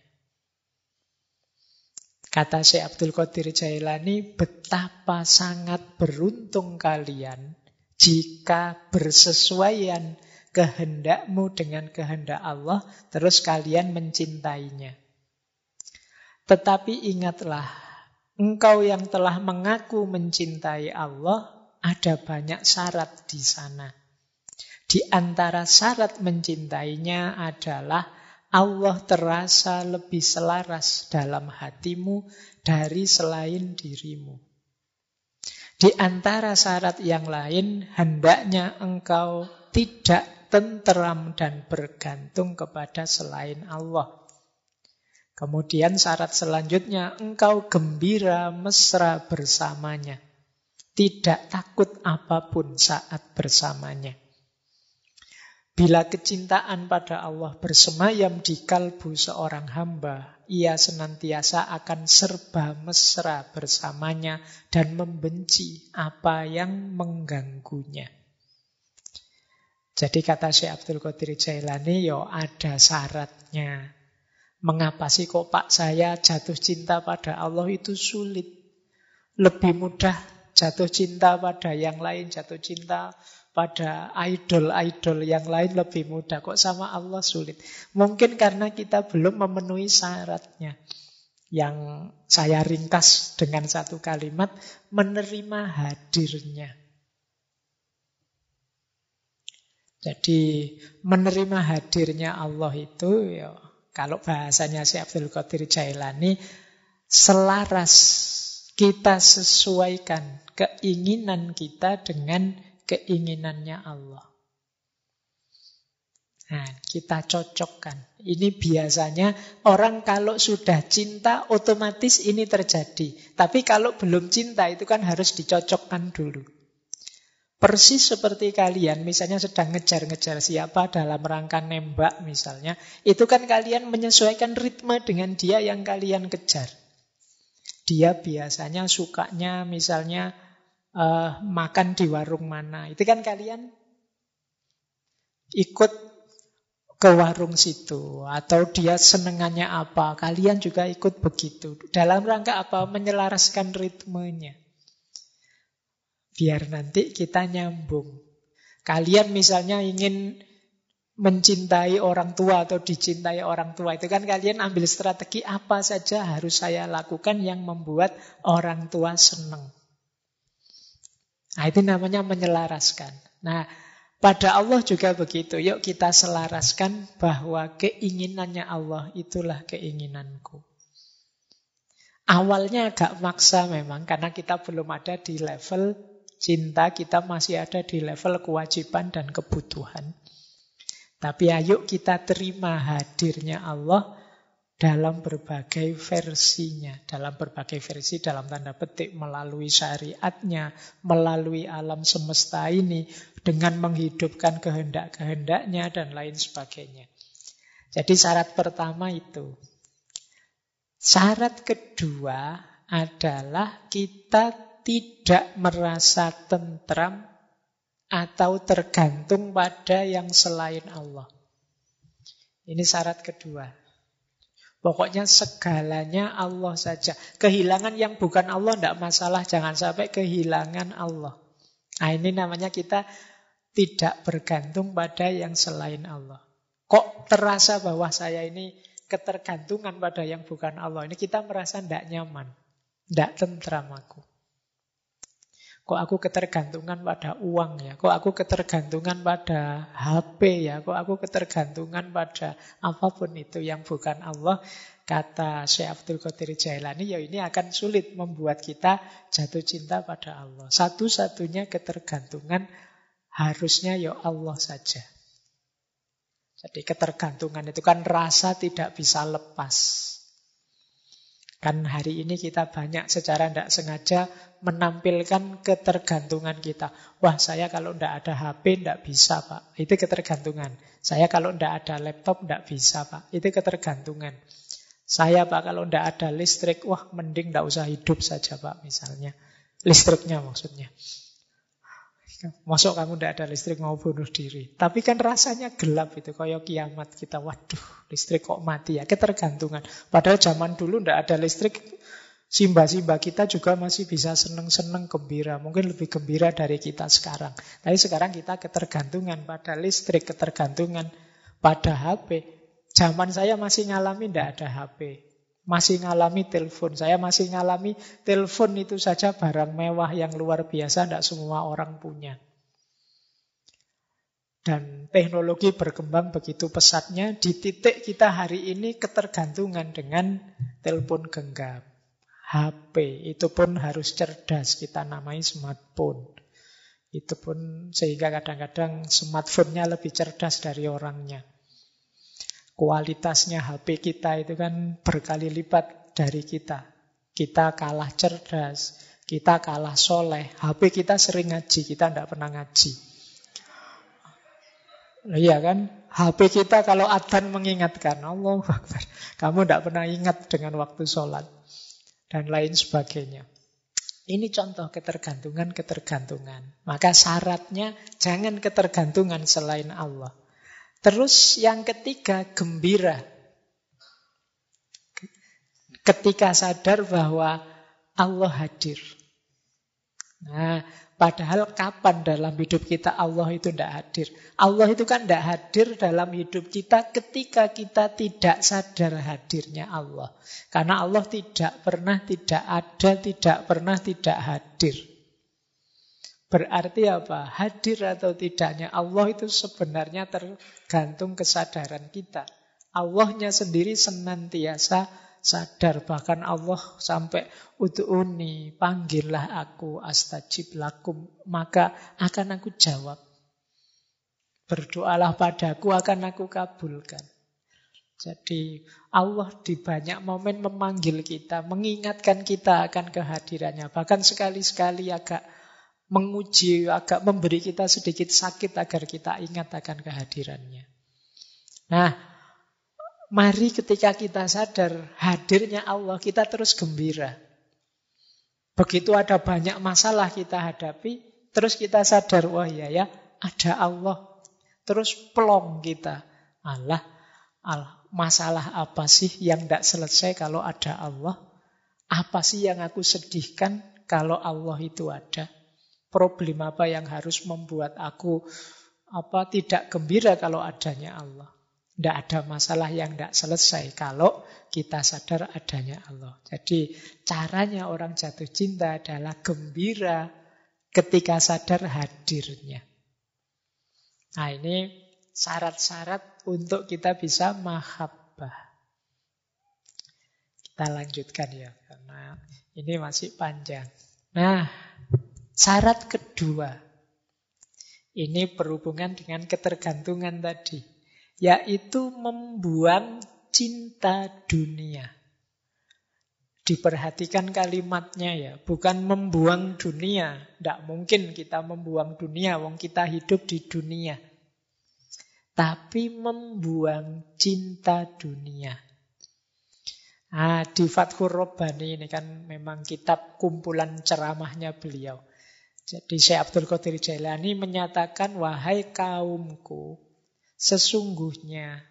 Kata Syekh Abdul Qadir Jailani, betapa sangat beruntung kalian jika bersesuaian kehendakmu dengan kehendak Allah, terus kalian mencintainya. Tetapi ingatlah, engkau yang telah mengaku mencintai Allah, ada banyak syarat di sana. Di antara syarat mencintainya adalah Allah terasa lebih selaras dalam hatimu dari selain dirimu. Di antara syarat yang lain, hendaknya engkau tidak tenteram dan bergantung kepada selain Allah. Kemudian syarat selanjutnya, engkau gembira mesra bersamanya. Tidak takut apa pun saat bersamanya. Bila kecintaan pada Allah bersemayam di kalbu seorang hamba, ia senantiasa akan serba mesra bersamanya dan membenci apa yang mengganggunya. Jadi kata Syekh Abdul Qadir Jailani, yo ada syaratnya. Mengapa sih kok Pak saya jatuh cinta pada Allah itu sulit? Lebih mudah jatuh cinta pada yang lain, jatuh cinta pada idol-idol yang lain lebih mudah. Kok sama Allah sulit? Mungkin karena kita belum memenuhi syaratnya. Yang saya ringkas dengan satu kalimat, menerima hadirnya. Jadi menerima hadirnya Allah itu, ya, kalau bahasanya si Abdul Qadir Jailani, selaras kita sesuaikan keinginan kita dengan keinginannya Allah. Nah, kita cocokkan. Ini biasanya orang kalau sudah cinta otomatis ini terjadi. Tapi kalau belum cinta itu kan harus dicocokkan dulu. Persis seperti kalian misalnya sedang ngejar-ngejar siapa dalam rangka nembak misalnya. Itu kan kalian menyesuaikan ritme dengan dia yang kalian kejar. Dia biasanya sukanya misalnya uh, makan di warung mana. Itu kan kalian ikut ke warung situ atau dia senengannya apa, kalian juga ikut begitu. Dalam rangka apa? Menyelaraskan ritmenya. Biar nanti kita nyambung. Kalian misalnya ingin mencintai orang tua atau dicintai orang tua itu kan kalian ambil strategi apa saja harus saya lakukan yang membuat orang tua senang. Nah, itu namanya menyelaraskan. Nah, pada Allah juga begitu. Yuk kita selaraskan bahwa keinginannya Allah itulah keinginanku. Awalnya agak maksa memang karena kita belum ada di level cinta, kita masih ada di level kewajiban dan kebutuhan. Tapi ayo kita terima hadirnya Allah dalam berbagai versinya, dalam berbagai versi dalam tanda petik melalui syariatnya, melalui alam semesta ini dengan menghidupkan kehendak-kehendaknya dan lain sebagainya. Jadi syarat pertama itu. Syarat kedua adalah kita tidak merasa tentram atau tergantung pada yang selain Allah. Ini syarat kedua. Pokoknya segalanya Allah saja. Kehilangan yang bukan Allah tidak masalah. Jangan sampai kehilangan Allah. Nah ini namanya kita tidak bergantung pada yang selain Allah. Kok terasa bahwa saya ini ketergantungan pada yang bukan Allah. Ini kita merasa tidak nyaman. Tidak tentram aku. Kok aku ketergantungan pada uang ya? Kok aku ketergantungan pada HP ya? Kok aku ketergantungan pada apa pun itu yang bukan Allah? Kata Syekh Abdul Qadir Jailani, ya ini akan sulit membuat kita jatuh cinta pada Allah. Satu-satunya ketergantungan harusnya ya Allah saja. Jadi ketergantungan itu kan rasa tidak bisa lepas. Kan hari ini kita banyak secara tidak sengaja menampilkan ketergantungan kita. Wah saya kalau tidak ada HP tidak bisa Pak. Itu ketergantungan. Saya kalau tidak ada laptop tidak bisa Pak. Itu ketergantungan. Saya Pak kalau tidak ada listrik, wah mending tidak usah hidup saja Pak misalnya. Listriknya maksudnya. Masuk kamu tidak ada listrik mau bunuh diri. Tapi kan rasanya gelap itu. Kayak kiamat kita. Waduh listrik kok mati ya. Ketergantungan. Padahal zaman dulu tidak ada listrik. Simba-simba kita juga masih bisa seneng-seneng gembira. Mungkin lebih gembira dari kita sekarang. Tapi sekarang kita ketergantungan pada listrik. Ketergantungan pada HP. Zaman saya masih ngalami tidak ada HP. Masih ngalami telepon. Saya masih ngalami telepon itu saja barang mewah yang luar biasa. Tidak semua orang punya. Dan teknologi berkembang begitu pesatnya. Di titik kita hari ini ketergantungan dengan telepon genggam. HP itu pun harus cerdas. Kita namai smartphone. Itu pun sehingga kadang-kadang smartphone-nya lebih cerdas dari orangnya. Kualitasnya HP kita itu kan berkali lipat dari kita. Kita kalah cerdas, kita kalah soleh. HP kita sering ngaji, kita tidak pernah ngaji. Iya kan? HP kita kalau adzan mengingatkan, Allah. Kamu tidak pernah ingat dengan waktu sholat. Dan lain sebagainya. Ini contoh ketergantungan-ketergantungan. Maka syaratnya jangan ketergantungan selain Allah. Terus yang ketiga, gembira. Ketika sadar bahwa Allah hadir. Nah, padahal kapan dalam hidup kita Allah itu tidak hadir? Allah itu kan tidak hadir dalam hidup kita ketika kita tidak sadar hadirnya Allah. Karena Allah tidak pernah tidak ada, tidak pernah tidak hadir. Berarti apa? Hadir atau tidaknya Allah itu sebenarnya tergantung kesadaran kita. Allahnya sendiri senantiasa sadar. Bahkan Allah sampai utu'uni, panggillah aku, astajib lakum. Maka akan aku jawab. Berdoalah padaku, akan aku kabulkan. Jadi Allah di banyak momen memanggil kita, mengingatkan kita akan kehadirannya. Bahkan sekali-sekali agak menguji, agak memberi kita sedikit sakit agar kita ingat akan kehadirannya. Nah, mari ketika kita sadar hadirnya Allah, kita terus gembira. Begitu ada banyak masalah kita hadapi, terus kita sadar, wah ya ya, ada Allah. Terus pelong kita. Allah, Allah, masalah apa sih yang tidak selesai kalau ada Allah? Apa sih yang aku sedihkan kalau Allah itu ada? Problem apa yang harus membuat aku apa tidak gembira kalau adanya Allah? Tidak ada masalah yang tidak selesai kalau kita sadar adanya Allah. Jadi caranya orang jatuh cinta adalah gembira ketika sadar hadirnya. Nah ini syarat-syarat untuk kita bisa mahabbah. Kita lanjutkan ya, karena ini masih panjang. Nah, Syarat kedua, ini berhubungan dengan ketergantungan tadi, yaitu membuang cinta dunia. Diperhatikan kalimatnya ya, bukan membuang dunia. Tidak mungkin kita membuang dunia, wong kita hidup di dunia. Tapi membuang cinta dunia. Nah, di Fathur Robbani ini kan memang kitab kumpulan ceramahnya beliau. Jadi Syekh Abdul Qadir Jailani menyatakan, wahai kaumku, sesungguhnya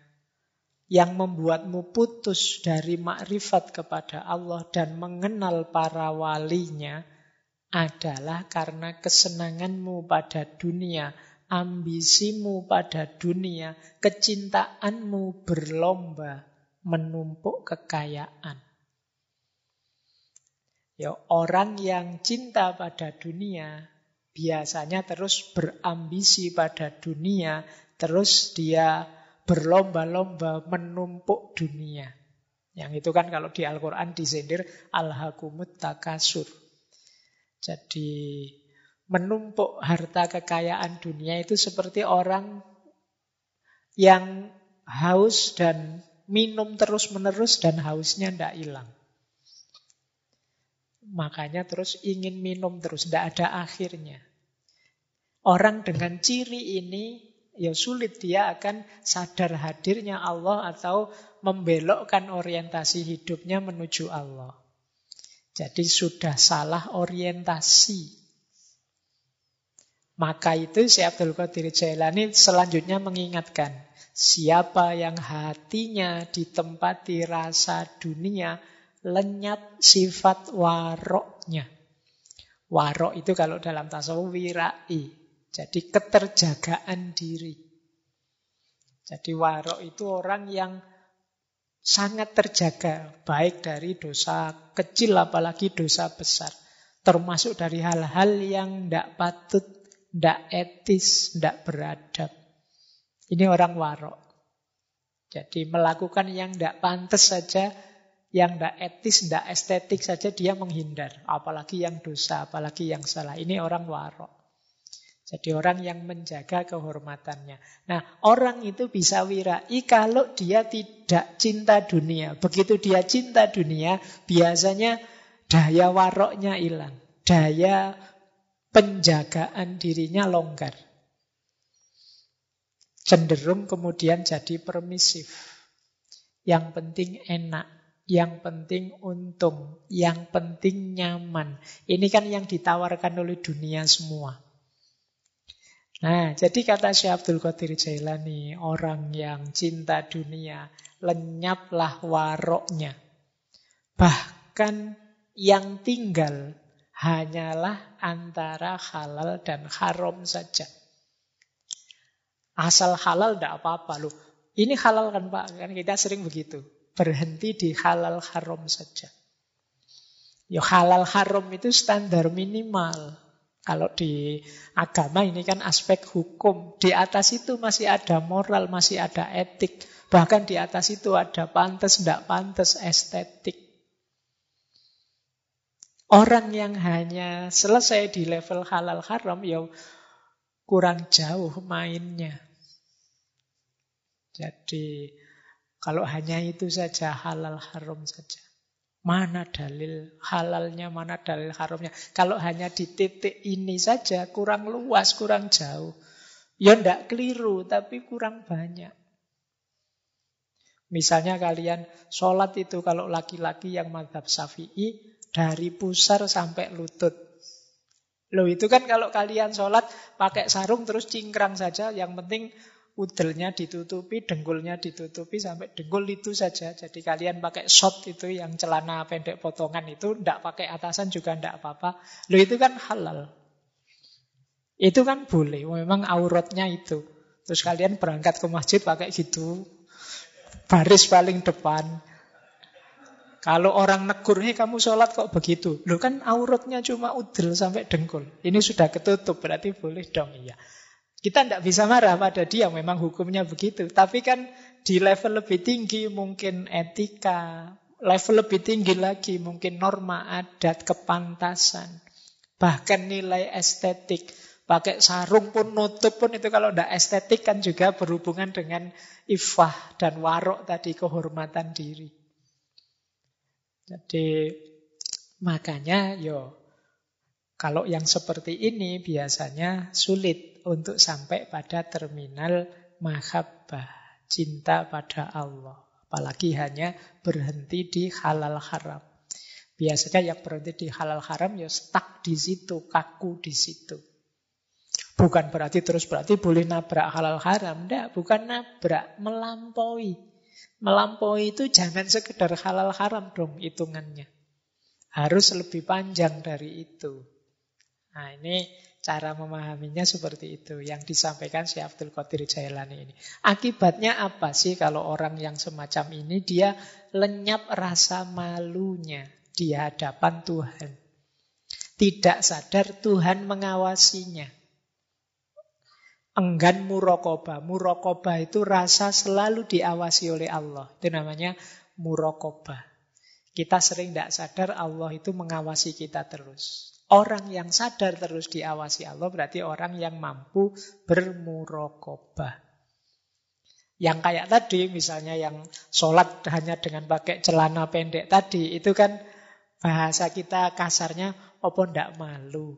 yang membuatmu putus dari makrifat kepada Allah dan mengenal para walinya adalah karena kesenanganmu pada dunia, ambisimu pada dunia, kecintaanmu berlomba menumpuk kekayaan. Ya, orang yang cinta pada dunia biasanya terus berambisi pada dunia, terus dia berlomba-lomba menumpuk dunia. Yang itu kan kalau di Al-Quran disindir al-hakumut takasur. Jadi menumpuk harta kekayaan dunia itu seperti orang yang haus dan minum terus-menerus dan hausnya tidak hilang. Makanya terus ingin minum terus, tidak ada akhirnya. Orang dengan ciri ini ya sulit dia akan sadar hadirnya Allah atau membelokkan orientasi hidupnya menuju Allah. Jadi sudah salah orientasi. Maka itu Syekh Abdul Qadir Jailani selanjutnya mengingatkan, siapa yang hatinya ditempati rasa dunia, lenyap sifat waroknya. Warok itu kalau dalam tasawuf wirai. Jadi keterjagaan diri. Jadi warok itu orang yang sangat terjaga, baik dari dosa kecil apalagi dosa besar. Termasuk dari hal-hal yang tidak patut, tidak etis, tidak beradab. Ini orang warok. Jadi melakukan yang tidak pantas saja, yang tidak etis, tidak estetik saja dia menghindar. Apalagi yang dosa, apalagi yang salah. Ini orang warok. Jadi orang yang menjaga kehormatannya. Nah, orang itu bisa wirai kalau dia tidak cinta dunia. Begitu dia cinta dunia, biasanya daya waroknya hilang. Daya penjagaan dirinya longgar. Cenderung kemudian jadi permisif. Yang penting enak. Yang penting untung. Yang penting nyaman. Ini kan yang ditawarkan oleh dunia semua. Nah, jadi kata Syekh Abdul Qadir Jailani, orang yang cinta dunia, lenyaplah waroknya. Bahkan yang tinggal hanyalah antara halal dan haram saja. Asal halal tidak apa-apa loh. Ini halal kan Pak? Kan kita sering begitu. Berhenti di halal haram saja. Ya halal haram itu standar minimal. Kalau di agama ini kan aspek hukum. Di atas itu masih ada moral, masih ada etik. Bahkan di atas itu ada pantas, tidak pantas, estetik. Orang yang hanya selesai di level halal haram, ya kurang jauh mainnya. Jadi kalau hanya itu saja halal haram saja. Mana dalil halalnya, mana dalil haramnya. Kalau hanya di titik ini saja, kurang luas, kurang jauh. Ya ndak keliru, tapi kurang banyak. Misalnya kalian sholat itu kalau laki-laki yang madhab syafi'i, dari pusar sampai lutut. Loh itu kan kalau kalian sholat pakai sarung terus cingkrang saja, yang penting udelnya ditutupi, dengkulnya ditutupi sampai dengkul itu saja. Jadi kalian pakai short itu yang celana pendek potongan itu tidak pakai atasan juga tidak apa-apa. Lo itu kan halal. Itu kan boleh, memang auratnya itu. Terus kalian berangkat ke masjid pakai gitu, baris paling depan. Kalau orang negur, nih kamu sholat kok begitu? Lo kan auratnya cuma udel sampai dengkul. Ini sudah ketutup, berarti boleh dong. Iya. Kita tidak bisa marah pada dia, memang hukumnya begitu. Tapi kan di level lebih tinggi mungkin etika, level lebih tinggi lagi mungkin norma adat, kepantasan, bahkan nilai estetik. Pakai sarung pun nutup pun itu kalau tidak estetik kan juga berhubungan dengan ifah dan warok tadi kehormatan diri. Jadi makanya yo kalau yang seperti ini biasanya sulit untuk sampai pada terminal mahabbah, cinta pada Allah. Apalagi hanya berhenti di halal haram. Biasanya yang berhenti di halal haram ya stuck di situ, kaku di situ. Bukan berarti terus berarti boleh nabrak halal haram. Tidak, bukan nabrak, melampaui. Melampaui itu jangan sekedar halal haram dong hitungannya. Harus lebih panjang dari itu. Nah ini cara memahaminya seperti itu yang disampaikan si Abdul Qadir Jailani ini. Akibatnya apa sih kalau orang yang semacam ini dia lenyap rasa malunya di hadapan Tuhan. Tidak sadar Tuhan mengawasinya. Enggan murokoba. Murokoba itu rasa selalu diawasi oleh Allah. Itu namanya murokoba. Kita sering tidak sadar Allah itu mengawasi kita terus. Orang yang sadar terus diawasi Allah berarti orang yang mampu bermurokobah. Yang kayak tadi misalnya yang sholat hanya dengan pakai celana pendek tadi itu kan Bahasa kita kasarnya, apa ndak malu?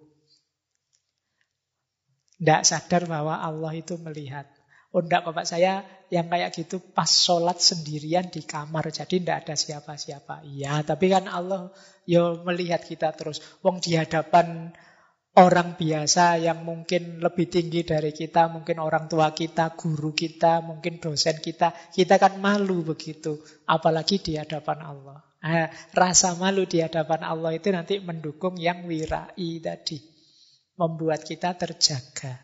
Ndak sadar bahwa Allah itu melihat. Oh enggak bapak saya yang kayak gitu pas sholat sendirian di kamar. Jadi enggak ada siapa-siapa. Iya tapi kan Allah ya melihat kita terus. Wong di hadapan orang biasa yang mungkin lebih tinggi dari kita. Mungkin orang tua kita, guru kita, mungkin dosen kita. Kita kan malu begitu. Apalagi di hadapan Allah. Nah, rasa malu di hadapan Allah itu nanti mendukung yang wirai tadi. Membuat kita terjaga.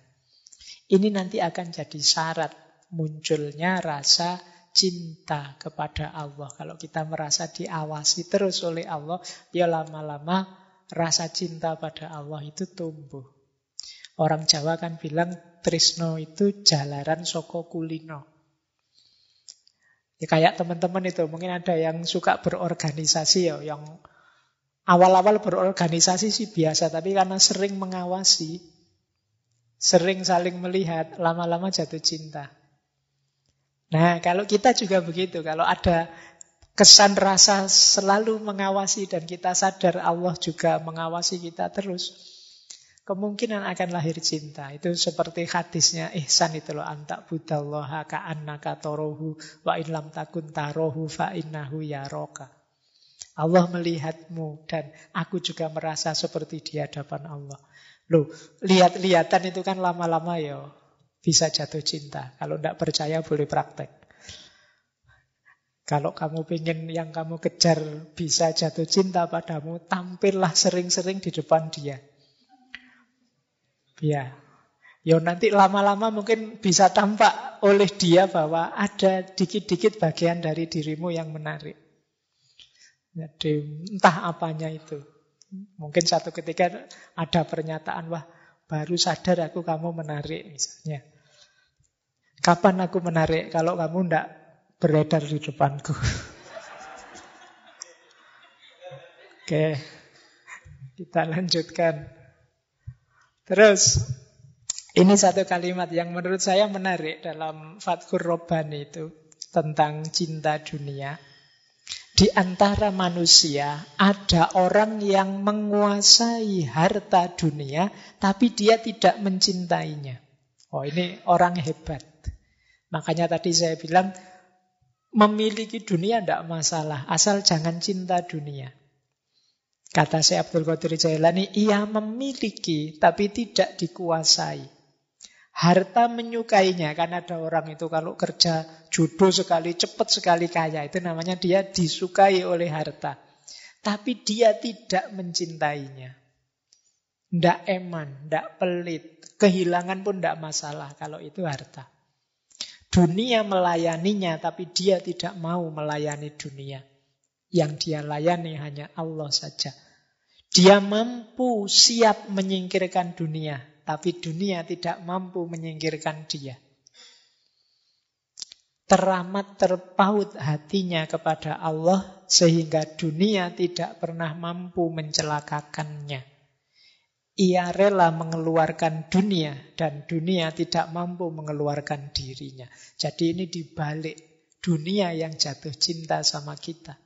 Ini nanti akan jadi syarat munculnya rasa cinta kepada Allah. Kalau kita merasa diawasi terus oleh Allah, ya lama-lama rasa cinta pada Allah itu tumbuh. Orang Jawa kan bilang Trisno itu jalaran soko kulino. Ya kayak teman-teman itu, mungkin ada yang suka berorganisasi ya, yang awal-awal berorganisasi sih biasa, tapi karena sering mengawasi, Sering saling melihat, lama-lama jatuh cinta. Nah, kalau kita juga begitu. Kalau ada kesan rasa selalu mengawasi dan kita sadar Allah juga mengawasi kita terus, kemungkinan akan lahir cinta. Itu seperti hadisnya ihsan itu loh. Antak budallaha ka'annaka torohu wa in takun tarohu fa innahu yaroka. Allah melihatmu dan aku juga merasa seperti di hadapan Allah. Loh, lihat-lihatan itu kan lama-lama ya bisa jatuh cinta. Kalau tidak percaya boleh praktek. Kalau kamu ingin yang kamu kejar bisa jatuh cinta padamu, tampillah sering-sering di depan dia. Ya, ya nanti lama-lama mungkin bisa tampak oleh dia bahwa ada dikit-dikit bagian dari dirimu yang menarik. Jadi entah apanya itu. Mungkin satu ketika ada pernyataan, wah baru sadar aku kamu menarik misalnya. Kapan aku menarik kalau kamu tidak beredar di depanku? Oke, kita lanjutkan. Terus, ini satu kalimat yang menurut saya menarik dalam Fathur Robbani itu tentang cinta dunia. Di antara manusia ada orang yang menguasai harta dunia, tapi dia tidak mencintainya. Oh, ini orang hebat. Makanya tadi saya bilang, memiliki dunia tidak masalah, asal jangan cinta dunia. Kata saya Abdul Qadir Jailani, ia memiliki tapi tidak dikuasai. Harta menyukainya, kan ada orang itu kalau kerja jodoh sekali, cepat sekali kaya. Itu namanya dia disukai oleh harta. Tapi dia tidak mencintainya. Tidak eman, tidak pelit. Kehilangan pun tidak masalah kalau itu harta. Dunia melayaninya, tapi dia tidak mau melayani dunia. Yang dia layani hanya Allah saja. Dia mampu siap menyingkirkan dunia, tapi dunia tidak mampu menyingkirkan dia. Teramat terpaut hatinya kepada Allah sehingga dunia tidak pernah mampu mencelakakannya. Ia rela mengeluarkan dunia dan dunia tidak mampu mengeluarkan dirinya. Jadi ini dibalik dunia yang jatuh cinta sama kita.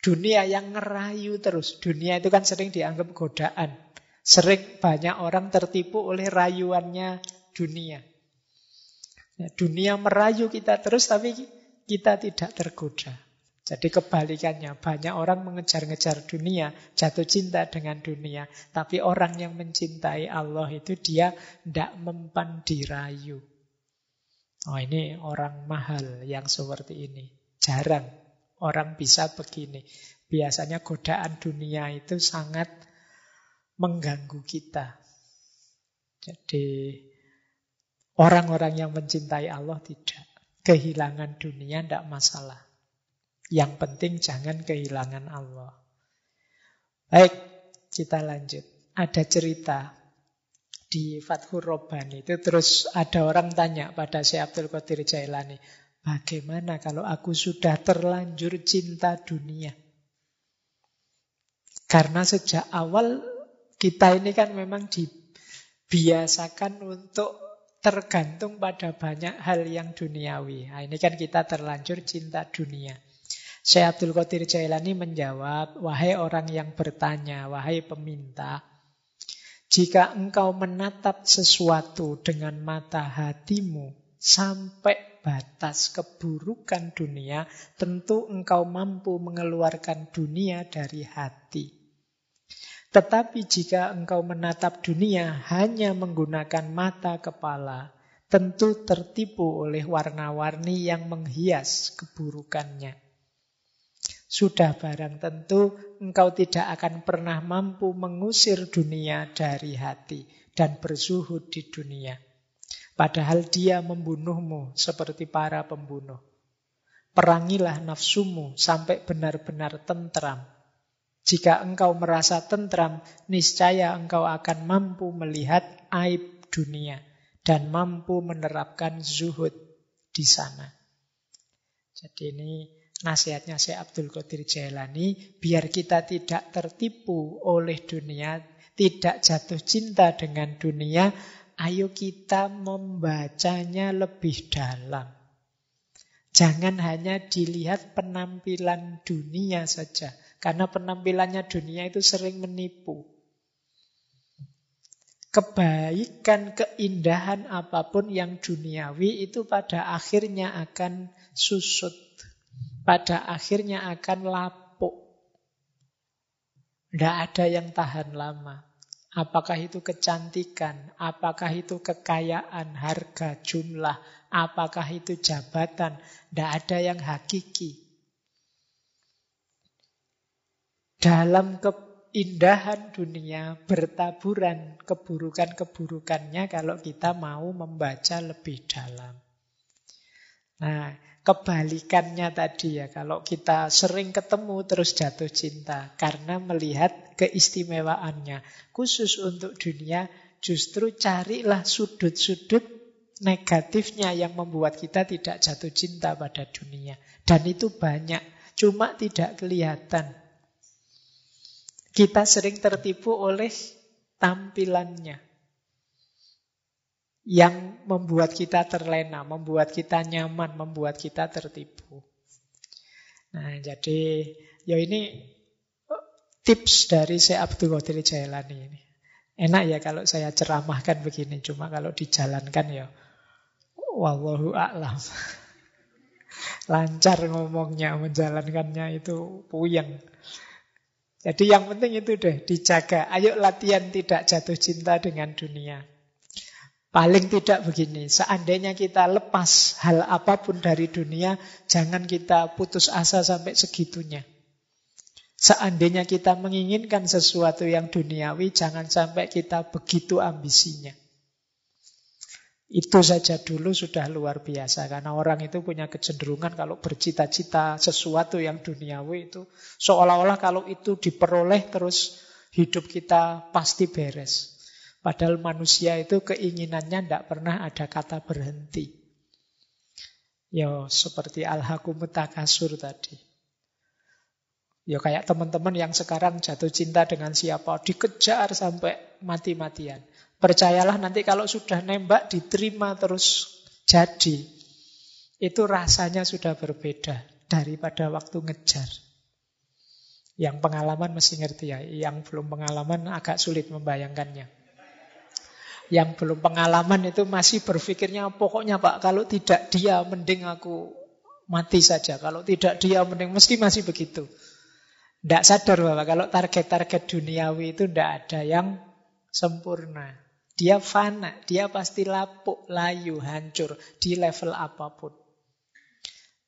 Dunia yang ngerayu terus. Dunia itu kan sering dianggap godaan. Sering banyak orang tertipu oleh rayuannya dunia. Ya, dunia merayu kita terus tapi kita tidak tergoda. Jadi kebalikannya, banyak orang mengejar-ngejar dunia, jatuh cinta dengan dunia. Tapi orang yang mencintai Allah itu dia tidak mempan dirayu. Oh ini orang mahal yang seperti ini. Jarang orang bisa begini. Biasanya godaan dunia itu sangat mengganggu kita. Jadi orang-orang yang mencintai Allah tidak. Kehilangan dunia tidak masalah. Yang penting jangan kehilangan Allah. Baik, kita lanjut. Ada cerita di Fathur Robban itu terus ada orang tanya pada Syekh Abdul Qadir Jailani, bagaimana kalau aku sudah terlanjur cinta dunia? Karena sejak awal kita ini kan memang dibiasakan untuk tergantung pada banyak hal yang duniawi. Nah, ini kan kita terlanjur cinta dunia. Syekh Abdul Qadir Jailani menjawab, wahai orang yang bertanya, wahai peminta, jika engkau menatap sesuatu dengan mata hatimu sampai batas keburukan dunia, tentu engkau mampu mengeluarkan dunia dari hati. Tetapi jika engkau menatap dunia hanya menggunakan mata kepala, tentu tertipu oleh warna-warni yang menghias keburukannya. Sudah barang tentu engkau tidak akan pernah mampu mengusir dunia dari hati dan bersuhud di dunia. Padahal dia membunuhmu seperti para pembunuh. Perangilah nafsumu sampai benar-benar tentram jika engkau merasa tentram, niscaya engkau akan mampu melihat aib dunia dan mampu menerapkan zuhud di sana. Jadi ini nasihatnya Syekh Abdul Qadir Jailani, biar kita tidak tertipu oleh dunia, tidak jatuh cinta dengan dunia, ayo kita membacanya lebih dalam. Jangan hanya dilihat penampilan dunia saja. Karena penampilannya dunia itu sering menipu. Kebaikan, keindahan apa pun yang duniawi itu pada akhirnya akan susut. Pada akhirnya akan lapuk. Tidak ada yang tahan lama. Apakah itu kecantikan, apakah itu kekayaan, harga, jumlah, apakah itu jabatan, tidak ada yang hakiki. dalam keindahan dunia bertaburan keburukan-keburukannya kalau kita mau membaca lebih dalam. Nah, kebalikannya tadi ya, kalau kita sering ketemu terus jatuh cinta karena melihat keistimewaannya. Khusus untuk dunia, justru carilah sudut-sudut negatifnya yang membuat kita tidak jatuh cinta pada dunia. Dan itu banyak, cuma tidak kelihatan. Kita sering tertipu oleh tampilannya. Yang membuat kita terlena, membuat kita nyaman, membuat kita tertipu. Nah, jadi ya ini oh, tips dari Syekh Abdul Qadir Jailani ini. Enak ya kalau saya ceramahkan begini, cuma kalau dijalankan ya wallahu a'lam. Lancar ngomongnya, menjalankannya itu puyeng. Jadi yang penting itu deh, dijaga. Ayo latihan tidak jatuh cinta dengan dunia. Paling tidak begini, seandainya kita lepas hal apa pun dari dunia, jangan kita putus asa sampai segitunya. Seandainya kita menginginkan sesuatu yang duniawi, jangan sampai kita begitu ambisinya. Itu saja dulu sudah luar biasa karena orang itu punya kecenderungan kalau bercita-cita sesuatu yang duniawi itu seolah-olah kalau itu diperoleh terus hidup kita pasti beres. Padahal manusia itu keinginannya tidak pernah ada kata berhenti. Ya seperti al-hakumutakasur tadi. Ya kayak teman-teman yang sekarang jatuh cinta dengan siapa, dikejar sampai mati-matian. Percayalah nanti kalau sudah nembak diterima terus jadi. Itu rasanya sudah berbeda daripada waktu ngejar. Yang pengalaman mesti ngerti ya. Yang belum pengalaman agak sulit membayangkannya. Yang belum pengalaman itu masih berpikirnya pokoknya Pak kalau tidak dia mending aku mati saja. Kalau tidak dia mending mesti masih begitu. Tidak sadar bahwa kalau target-target duniawi itu tidak ada yang sempurna. Dia fana, dia pasti lapuk, layu, hancur di level apa pun.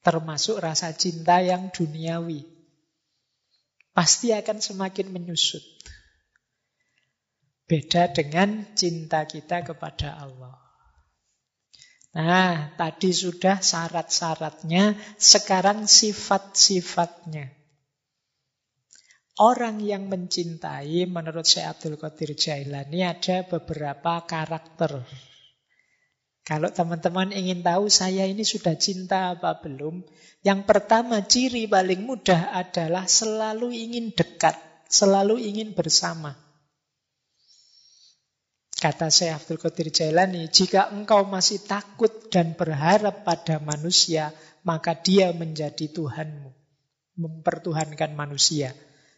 Termasuk rasa cinta yang duniawi. Pasti akan semakin menyusut. Beda dengan cinta kita kepada Allah. Nah, tadi sudah syarat-syaratnya, sekarang sifat-sifatnya. Orang yang mencintai menurut Syekh Abdul Qadir Jailani ada beberapa karakter. Kalau teman-teman ingin tahu saya ini sudah cinta apa belum, yang pertama ciri paling mudah adalah selalu ingin dekat, selalu ingin bersama. Kata Syekh Abdul Qadir Jailani, jika engkau masih takut dan berharap pada manusia, maka dia menjadi Tuhanmu. mempertuhankan manusia.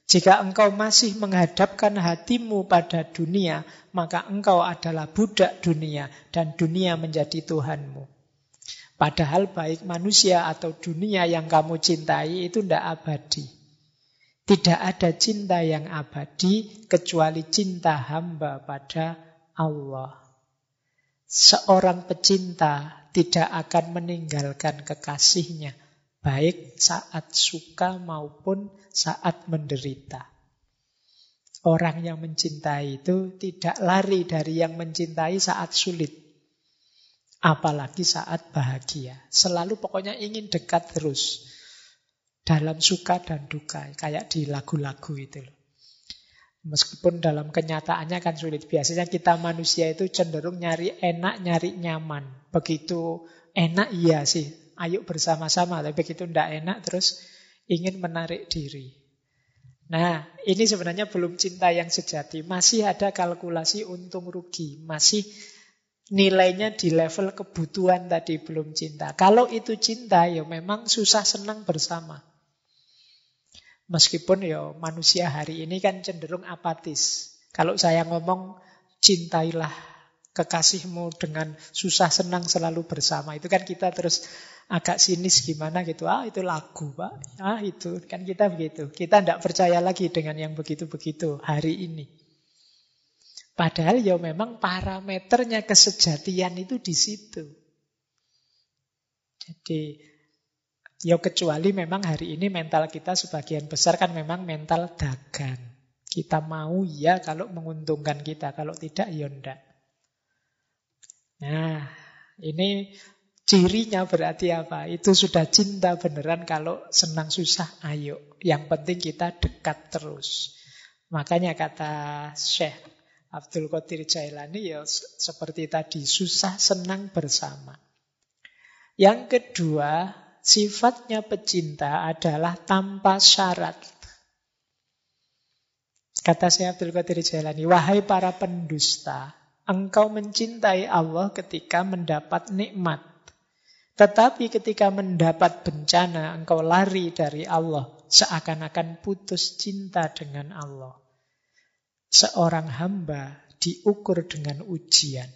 Jika engkau masih menghadapkan hatimu pada dunia, maka engkau adalah budak dunia dan dunia menjadi Tuhanmu. Padahal baik manusia atau dunia yang kamu cintai itu tidak abadi. Tidak ada cinta yang abadi kecuali cinta hamba pada Allah. Seorang pecinta tidak akan meninggalkan kekasihnya, baik saat suka maupun saat menderita. Orang yang mencintai itu tidak lari dari yang mencintai saat sulit. Apalagi saat bahagia. Selalu pokoknya ingin dekat terus. Dalam suka dan duka. Kayak di lagu-lagu itu loh. Meskipun dalam kenyataannya kan sulit. Biasanya kita manusia itu cenderung nyari enak, nyari nyaman. Begitu enak iya sih. Ayo bersama-sama. Tapi begitu ndak enak terus ingin menarik diri. Nah, ini sebenarnya belum cinta yang sejati. Masih ada kalkulasi untung rugi. Masih nilainya di level kebutuhan tadi belum cinta. Kalau itu cinta, ya memang susah senang bersama. Meskipun ya manusia hari ini kan cenderung apatis. Kalau saya ngomong cintailah kekasihmu dengan susah senang selalu bersama. Itu kan kita terus agak sinis gimana gitu. Ah itu lagu pak. Ah itu kan kita begitu. Kita tidak percaya lagi dengan yang begitu-begitu hari ini. Padahal ya memang parameternya kesejatian itu di situ. Jadi Ya kecuali memang hari ini mental kita sebagian besar kan memang mental dagang. Kita mau ya kalau menguntungkan kita, kalau tidak ya enggak. Nah, ini cirinya berarti apa? Itu sudah cinta beneran kalau senang susah, ayo. Yang penting kita dekat terus. Makanya kata Syekh Abdul Qadir Jailani ya seperti tadi, susah senang bersama. Yang kedua, sifatnya pecinta adalah tanpa syarat. Kata saya Abdul Qadir Jalani, wahai para pendusta, engkau mencintai Allah ketika mendapat nikmat. Tetapi ketika mendapat bencana, engkau lari dari Allah, seakan-akan putus cinta dengan Allah. Seorang hamba diukur dengan ujian.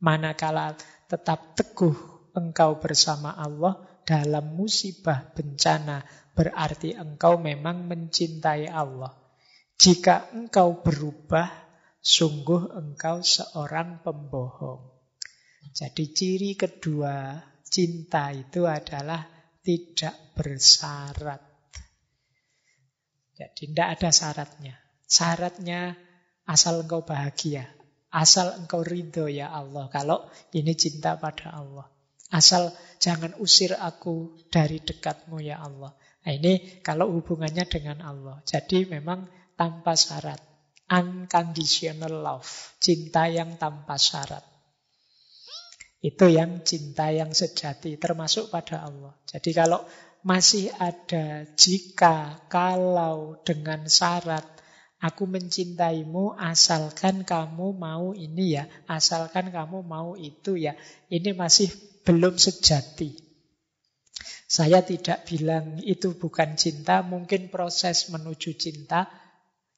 Manakala tetap teguh engkau bersama Allah, dalam musibah bencana berarti engkau memang mencintai Allah. Jika engkau berubah, sungguh engkau seorang pembohong. Jadi ciri kedua cinta itu adalah tidak bersyarat. Jadi tidak ada syaratnya. Syaratnya asal engkau bahagia. Asal engkau ridho ya Allah. Kalau ini cinta pada Allah. Asal jangan usir aku dari dekatmu ya Allah. Nah, ini kalau hubungannya dengan Allah. Jadi memang tanpa syarat. Unconditional love. Cinta yang tanpa syarat. Itu yang cinta yang sejati. Termasuk pada Allah. Jadi kalau masih ada jika, kalau, dengan syarat. Aku mencintaimu asalkan kamu mau ini ya. Asalkan kamu mau itu ya. Ini masih belum sejati. Saya tidak bilang itu bukan cinta, mungkin proses menuju cinta,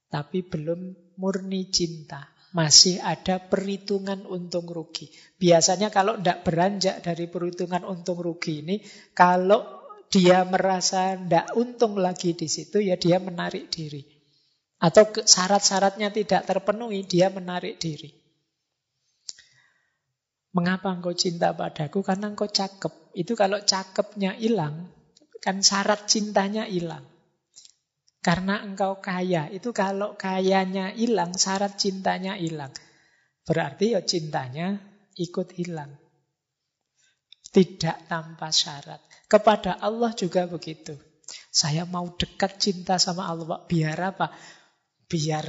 tapi belum murni cinta. Masih ada perhitungan untung rugi. Biasanya kalau tidak beranjak dari perhitungan untung rugi ini, kalau dia merasa tidak untung lagi di situ, ya dia menarik diri. Atau syarat-syaratnya tidak terpenuhi, dia menarik diri. Mengapa engkau cinta padaku? Karena engkau cakep. Itu kalau cakepnya hilang, kan syarat cintanya hilang. Karena engkau kaya. Itu kalau kayanya hilang, syarat cintanya hilang. Berarti ya cintanya ikut hilang. Tidak tanpa syarat. Kepada Allah juga begitu. Saya mau dekat cinta sama Allah. Biar apa? Biar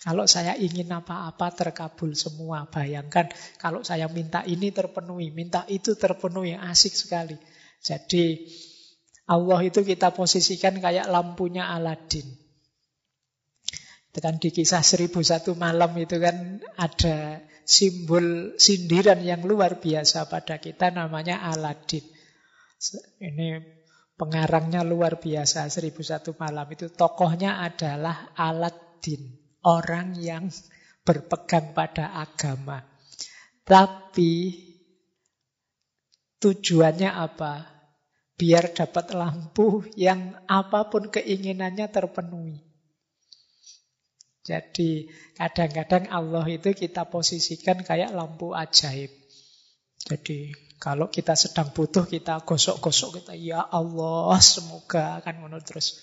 kalau saya ingin apa-apa terkabul semua. Bayangkan kalau saya minta ini terpenuhi, minta itu terpenuhi. Asik sekali. Jadi Allah itu kita posisikan kayak lampunya Aladin. Itu kan di kisah seribu satu malam itu kan ada simbol sindiran yang luar biasa pada kita namanya Aladin. Ini Pengarangnya luar biasa, Seribu Satu Malam itu tokohnya adalah Aladdin, orang yang berpegang pada agama. Tapi tujuannya apa? Biar dapat lampu yang apa pun keinginannya terpenuhi. Jadi kadang-kadang Allah itu kita posisikan kayak lampu ajaib. Jadi kalau kita sedang butuh kita gosok-gosok kita ya Allah semoga akan menurut terus.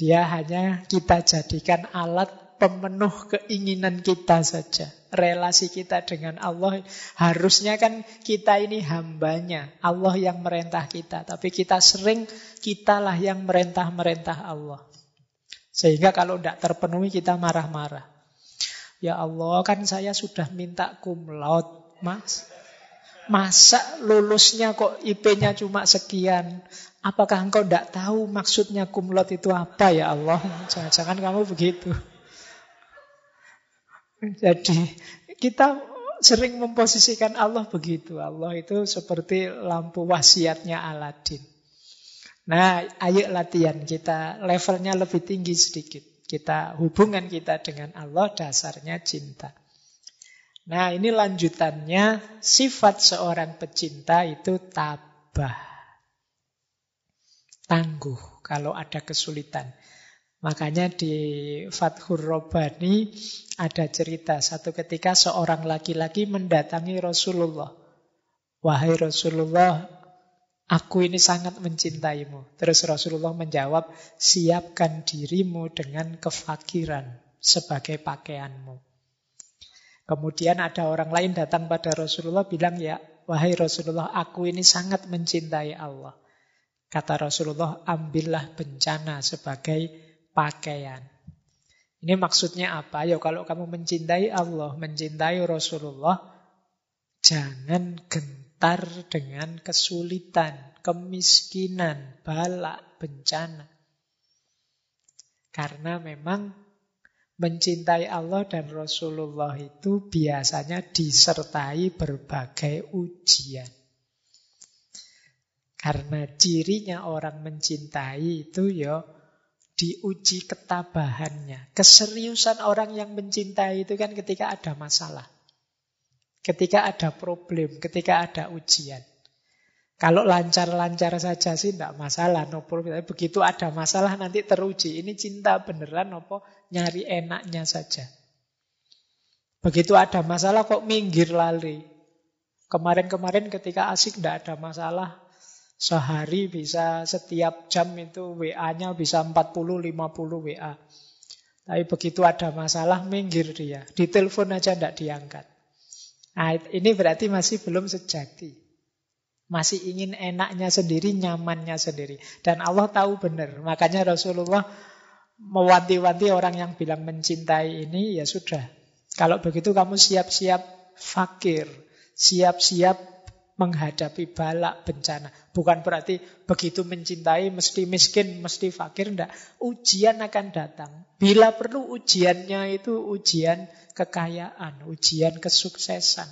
Dia hanya kita jadikan alat pemenuh keinginan kita saja. Relasi kita dengan Allah harusnya kan kita ini hambanya. Allah yang merentah kita. Tapi kita sering kitalah yang merentah-merentah Allah. Sehingga kalau tidak terpenuhi kita marah-marah. Ya Allah kan saya sudah minta kumlaut mas. Masa lulusnya kok IP-nya cuma sekian? Apakah engkau tidak tahu maksudnya kumlot itu apa ya Allah? Jangan-jangan kamu begitu. Jadi kita sering memposisikan Allah begitu. Allah itu seperti lampu wasiatnya Aladin. Nah, ayo latihan kita levelnya lebih tinggi sedikit. Kita hubungan kita dengan Allah dasarnya cinta. Nah ini lanjutannya sifat seorang pecinta itu tabah. Tangguh kalau ada kesulitan. Makanya di Fathur Robani ada cerita satu ketika seorang laki-laki mendatangi Rasulullah. Wahai Rasulullah, aku ini sangat mencintaimu. Terus Rasulullah menjawab, siapkan dirimu dengan kefakiran sebagai pakaianmu. Kemudian ada orang lain datang pada Rasulullah bilang, ya wahai Rasulullah, aku ini sangat mencintai Allah. Kata Rasulullah, ambillah bencana sebagai pakaian. Ini maksudnya apa? Ya kalau kamu mencintai Allah, mencintai Rasulullah, jangan gentar dengan kesulitan, kemiskinan, balak, bencana. Karena memang Mencintai Allah dan Rasulullah itu biasanya disertai berbagai ujian. Karena cirinya orang mencintai itu ya diuji ketabahannya. Keseriusan orang yang mencintai itu kan ketika ada masalah. Ketika ada problem, ketika ada ujian. Kalau lancar-lancar saja sih tidak masalah, no problem. Begitu ada masalah nanti teruji. Ini cinta beneran apa nyari enaknya saja. Begitu ada masalah kok minggir lali. Kemarin-kemarin ketika asik tidak ada masalah, sehari bisa setiap jam itu WA-nya bisa 40-50 WA. Tapi begitu ada masalah minggir dia. Ditelepon aja tidak diangkat. Nah, ini berarti masih belum sejati. Masih ingin enaknya sendiri, nyamannya sendiri. Dan Allah tahu benar. Makanya Rasulullah mewanti-wanti orang yang bilang mencintai ini, ya sudah. Kalau begitu kamu siap-siap fakir. Siap-siap menghadapi balak bencana. Bukan berarti begitu mencintai mesti miskin, mesti fakir. Tidak. Ujian akan datang. Bila perlu ujiannya itu ujian kekayaan, ujian kesuksesan.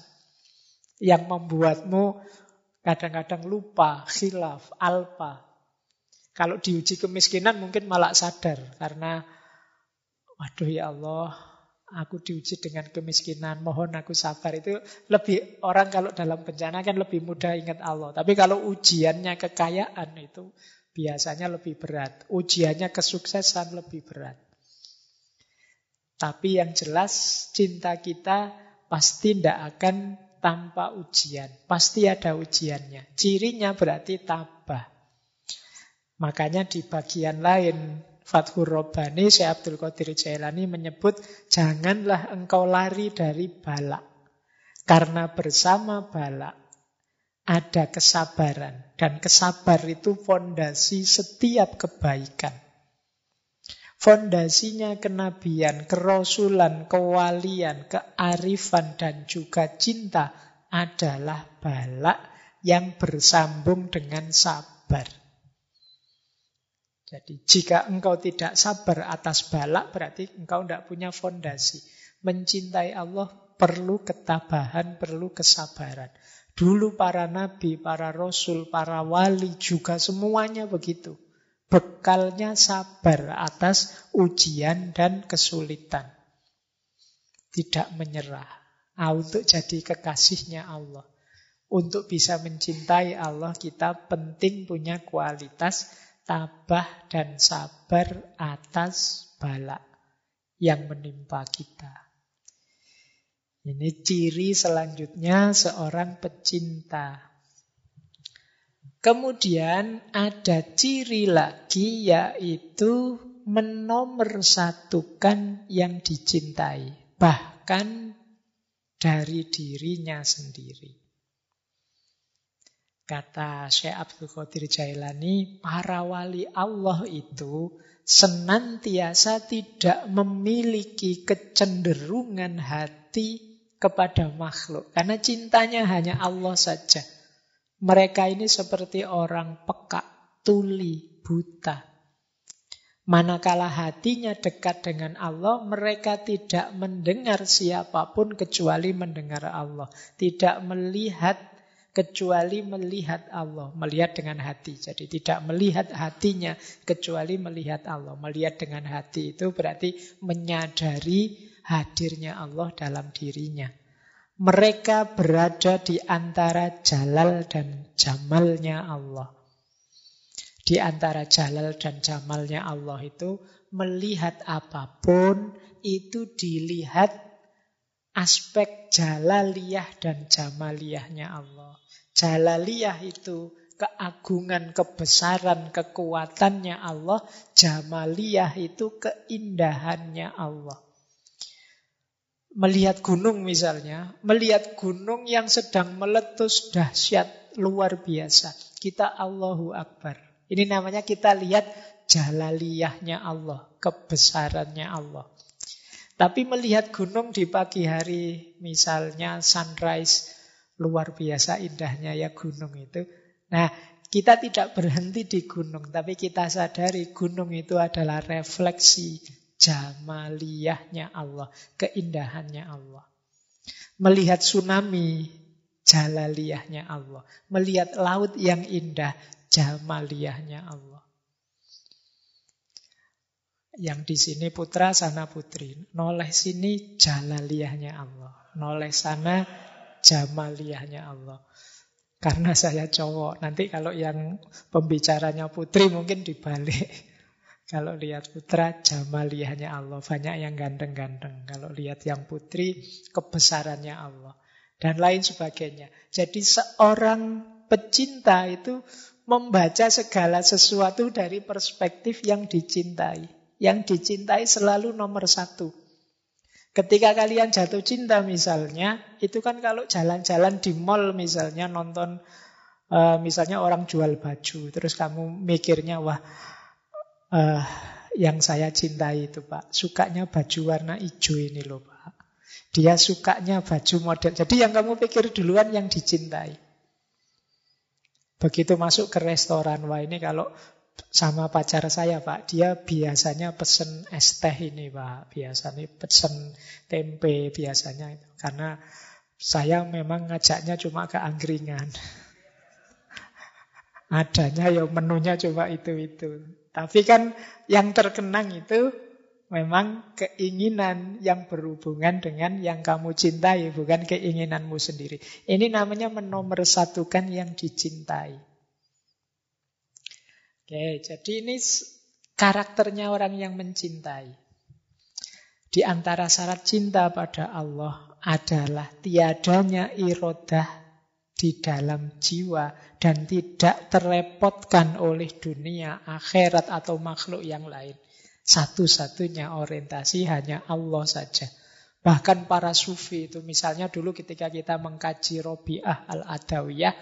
Yang membuatmu Kadang-kadang lupa, khilaf, alpa. Kalau diuji kemiskinan mungkin malah sadar. Karena, waduh ya Allah, aku diuji dengan kemiskinan, mohon aku sabar. Itu lebih, orang kalau dalam bencana kan lebih mudah ingat Allah. Tapi kalau ujiannya kekayaan itu biasanya lebih berat. Ujiannya kesuksesan lebih berat. Tapi yang jelas cinta kita pasti tidak akan tanpa ujian. Pasti ada ujiannya. Cirinya berarti tabah. Makanya di bagian lain Fathur Robbani, Syekh Abdul Qadir Jailani menyebut janganlah engkau lari dari balak. Karena bersama balak ada kesabaran. Dan kesabar itu fondasi setiap kebaikan. Fondasinya kenabian, kerasulan, kewalian, kearifan, dan juga cinta adalah balak yang bersambung dengan sabar. Jadi jika engkau tidak sabar atas balak, berarti engkau tidak punya fondasi. Mencintai Allah perlu ketabahan, perlu kesabaran. Dulu para nabi, para rasul, para wali juga semuanya begitu. Bekalnya sabar atas ujian dan kesulitan. Tidak menyerah. Ah, untuk jadi kekasihnya Allah. Untuk bisa mencintai Allah, kita penting punya kualitas tabah dan sabar atas bala yang menimpa kita. Ini ciri selanjutnya seorang pecinta. Kemudian ada ciri lagi yaitu menomorsatukan yang dicintai. Bahkan dari dirinya sendiri. Kata Syekh Abdul Qadir Jailani, para wali Allah itu senantiasa tidak memiliki kecenderungan hati kepada makhluk. Karena cintanya hanya Allah saja. Mereka ini seperti orang peka, tuli, buta. Manakala hatinya dekat dengan Allah, mereka tidak mendengar siapa pun kecuali mendengar Allah. Tidak melihat kecuali melihat Allah. Melihat dengan hati. Jadi tidak melihat hatinya kecuali melihat Allah. Melihat dengan hati itu berarti menyadari hadirnya Allah dalam dirinya. Mereka berada di antara jalal dan jamalnya Allah. Di antara jalal dan jamalnya Allah itu melihat apa pun itu dilihat aspek jalaliyah dan jamaliyahnya Allah. Jalaliyah itu keagungan, kebesaran, kekuatannya Allah. Jamaliyah itu keindahannya Allah. Melihat gunung misalnya, melihat gunung yang sedang meletus dahsyat luar biasa. Kita Allahu Akbar. Ini namanya kita lihat jalaliyahnya Allah, kebesarannya Allah. Tapi melihat gunung di pagi hari, misalnya sunrise, luar biasa indahnya ya gunung itu. Nah, kita tidak berhenti di gunung, tapi kita sadari gunung itu adalah refleksi jamaliyahnya Allah, keindahannya Allah. Melihat tsunami, jalaliyahnya Allah. Melihat laut yang indah, jamaliyahnya Allah. Yang di sini putra, sana putri. Noleh sini jalaliyahnya Allah. Noleh sana jamaliyahnya Allah. Karena saya cowok. Nanti kalau yang pembicaranya putri mungkin dibalik. Kalau lihat putra, jamaliyahnya Allah. Banyak yang ganteng-ganteng. Kalau lihat yang putri, kebesarannya Allah. Dan lain sebagainya. Jadi seorang pecinta itu membaca segala sesuatu dari perspektif yang dicintai. Yang dicintai selalu nomor satu. Ketika kalian jatuh cinta misalnya, itu kan kalau jalan-jalan di mall misalnya nonton, uh, misalnya orang jual baju, terus kamu mikirnya, wah uh, yang saya cintai itu Pak. Sukanya baju warna hijau ini loh Pak. Dia sukanya baju model. Jadi yang kamu pikir duluan yang dicintai. Begitu masuk ke restoran, wah ini kalau sama pacar saya Pak, dia biasanya pesen es teh ini Pak. Biasanya pesen tempe biasanya itu. Karena saya memang ngajaknya cuma ke angkringan. Adanya ya menunya cuma itu-itu. Tapi kan yang terkenang itu memang keinginan yang berhubungan dengan yang kamu cintai, bukan keinginanmu sendiri. Ini namanya menomorsatukan yang dicintai. Oke, jadi ini karakternya orang yang mencintai. Di antara syarat cinta pada Allah adalah tiadanya irodah di dalam jiwa dan tidak terrepotkan oleh dunia, akhirat atau makhluk yang lain. Satu-satunya orientasi hanya Allah saja. Bahkan para sufi itu misalnya dulu ketika kita mengkaji Robi'ah al-Adawiyah,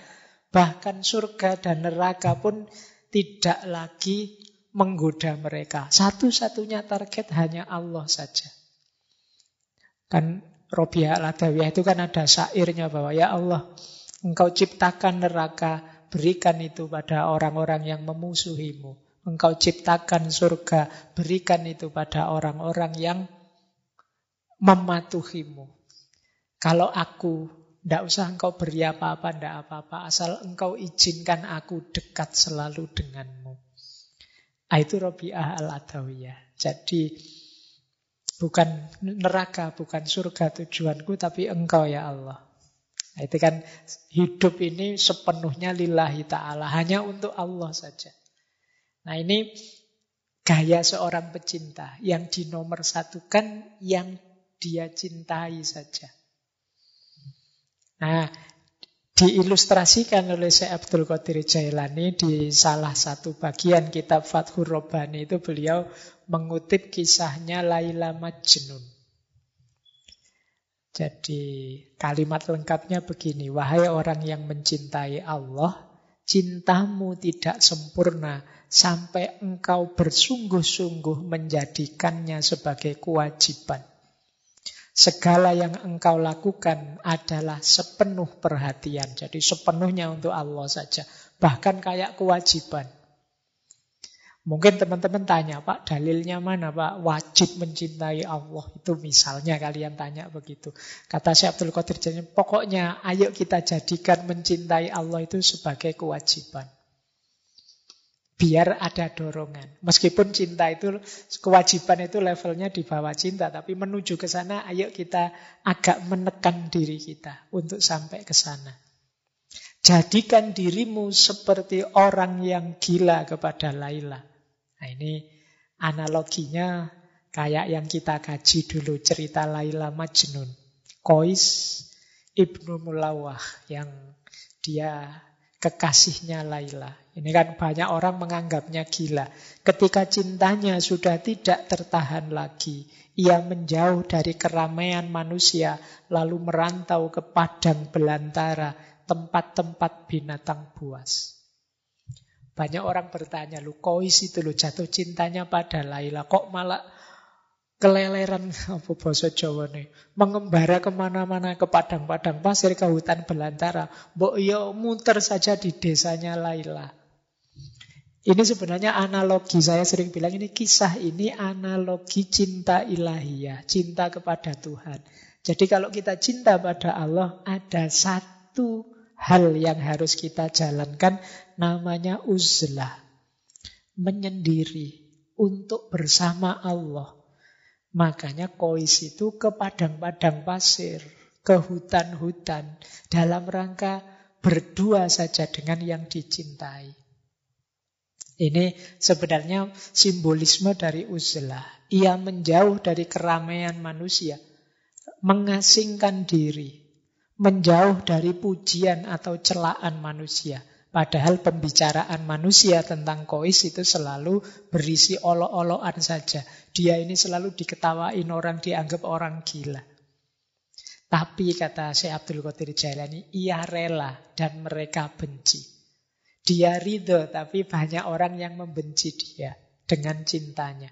bahkan surga dan neraka pun tidak lagi menggoda mereka. Satu-satunya target hanya Allah saja. Kan Robi'ah al-Adawiyah itu kan ada syairnya bahwa ya Allah, Engkau ciptakan neraka, berikan itu pada orang-orang yang memusuhimu. Engkau ciptakan surga, berikan itu pada orang-orang yang mematuhimu. Kalau aku Tidak usah engkau beri apa-apa, tidak apa-apa. Asal engkau izinkan aku dekat selalu denganmu. Ah, itu Robi'ah al-Adawiyah. Jadi bukan neraka, bukan surga tujuanku, tapi engkau ya Allah. Nah, itu kan hidup ini sepenuhnya lillahi ta'ala. Hanya untuk Allah saja. Nah ini gaya seorang pecinta. Yang dinomorsatukan yang dia cintai saja. Nah, diilustrasikan oleh Syekh Abdul Qadir Jailani di salah satu bagian kitab Fathur Robani itu beliau mengutip kisahnya Laila Majnun. Jadi kalimat lengkapnya begini, wahai orang yang mencintai Allah, cintamu tidak sempurna sampai engkau bersungguh-sungguh menjadikannya sebagai kewajiban. Segala yang engkau lakukan adalah sepenuh perhatian. Jadi sepenuhnya untuk Allah saja. Bahkan kayak kewajiban. Mungkin teman-teman tanya, Pak, dalilnya mana, Pak? Wajib mencintai Allah. Itu misalnya kalian tanya begitu. Kata Syekh Abdul Qadir pokoknya ayo kita jadikan mencintai Allah itu sebagai kewajiban. Biar ada dorongan. Meskipun cinta itu, kewajiban itu levelnya di bawah cinta. Tapi menuju ke sana, ayo kita agak menekan diri kita untuk sampai ke sana. Jadikan dirimu seperti orang yang gila kepada Laila. Nah ini analoginya kayak yang kita kaji dulu cerita Laila Majnun. Kois Ibnu Mulawah yang dia kekasihnya Laila. Ini kan banyak orang menganggapnya gila. Ketika cintanya sudah tidak tertahan lagi, ia menjauh dari keramaian manusia, lalu merantau ke padang belantara, tempat-tempat binatang buas. Banyak orang bertanya, lu kois itu? Lu jatuh cintanya pada Laila, kok malah keleleran? Apa bahasa Jawa nih mengembara ke mana-mana ke padang-padang pasir ke hutan belantara. Mbok yo muter saja di desanya Laila ini sebenarnya analogi, saya sering bilang ini kisah ini analogi cinta ilahiyah, cinta kepada Tuhan. Jadi kalau kita cinta pada Allah, ada satu hal yang harus kita jalankan, namanya uzlah. Menyendiri untuk bersama Allah. Makanya kois itu ke padang-padang pasir, ke hutan-hutan, dalam rangka berdua saja dengan yang dicintai. Ini sebenarnya simbolisme dari uzlah. Ia menjauh dari keramaian manusia, mengasingkan diri, menjauh dari pujian atau celaan manusia. Padahal pembicaraan manusia tentang kois itu selalu berisi olok-olokan saja. Dia ini selalu diketawain orang, dianggap orang gila. Tapi kata Syekh Abdul Qadir Jailani, ia rela dan mereka benci. Dia ridho, tapi banyak orang yang membenci dia dengan cintanya.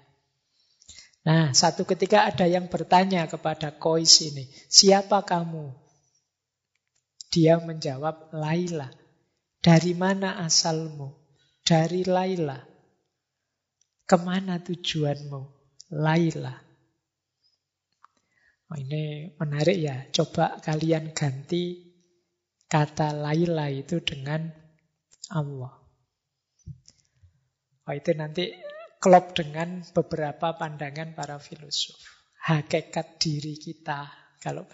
Nah, satu ketika ada yang bertanya kepada Kois ini, siapa kamu? Dia menjawab, Laila. Dari mana asalmu? Dari Laila. Ke mana tujuanmu? Laila. Oh, ini menarik ya. Coba kalian ganti kata Laila itu dengan Allah. Oh, itu nanti klop dengan beberapa pandangan para filosof. Hakikat diri kita. Kalau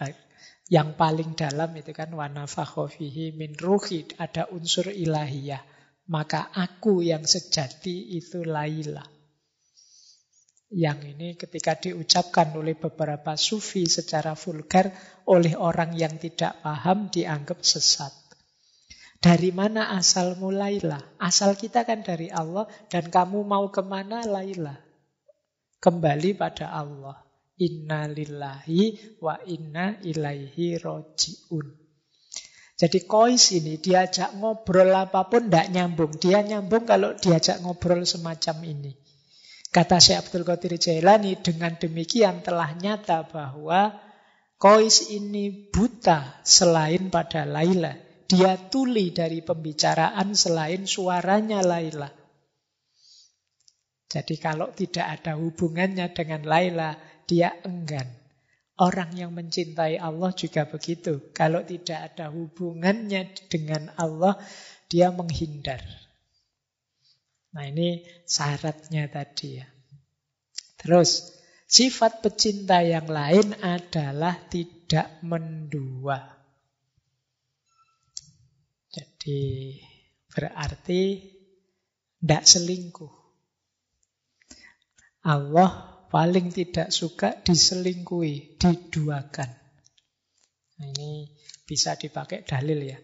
yang paling dalam itu kan wanafakhofihi min ruhi. Ada unsur ilahiyah. Maka aku yang sejati itu Laila. Yang ini ketika diucapkan oleh beberapa sufi secara vulgar oleh orang yang tidak paham dianggap sesat. Dari mana asal mulailah? Asal kita kan dari Allah dan kamu mau ke mana Laila? Kembali pada Allah. Inna lillahi wa inna ilaihi roji'un. Jadi kois ini diajak ngobrol apa pun tidak nyambung. Dia nyambung kalau diajak ngobrol semacam ini. Kata Syekh Abdul Qadir Jailani, dengan demikian telah nyata bahwa kois ini buta selain pada Laila. Dia tuli dari pembicaraan selain suaranya Laila. Jadi kalau tidak ada hubungannya dengan Laila, dia enggan. Orang yang mencintai Allah juga begitu. Kalau tidak ada hubungannya dengan Allah, dia menghindar. Nah ini syaratnya tadi ya. Terus, sifat pecinta yang lain adalah tidak mendua. Jadi berarti tidak selingkuh. Allah paling tidak suka diselingkuhi, diduakan. Nah, ini bisa dipakai dalil ya.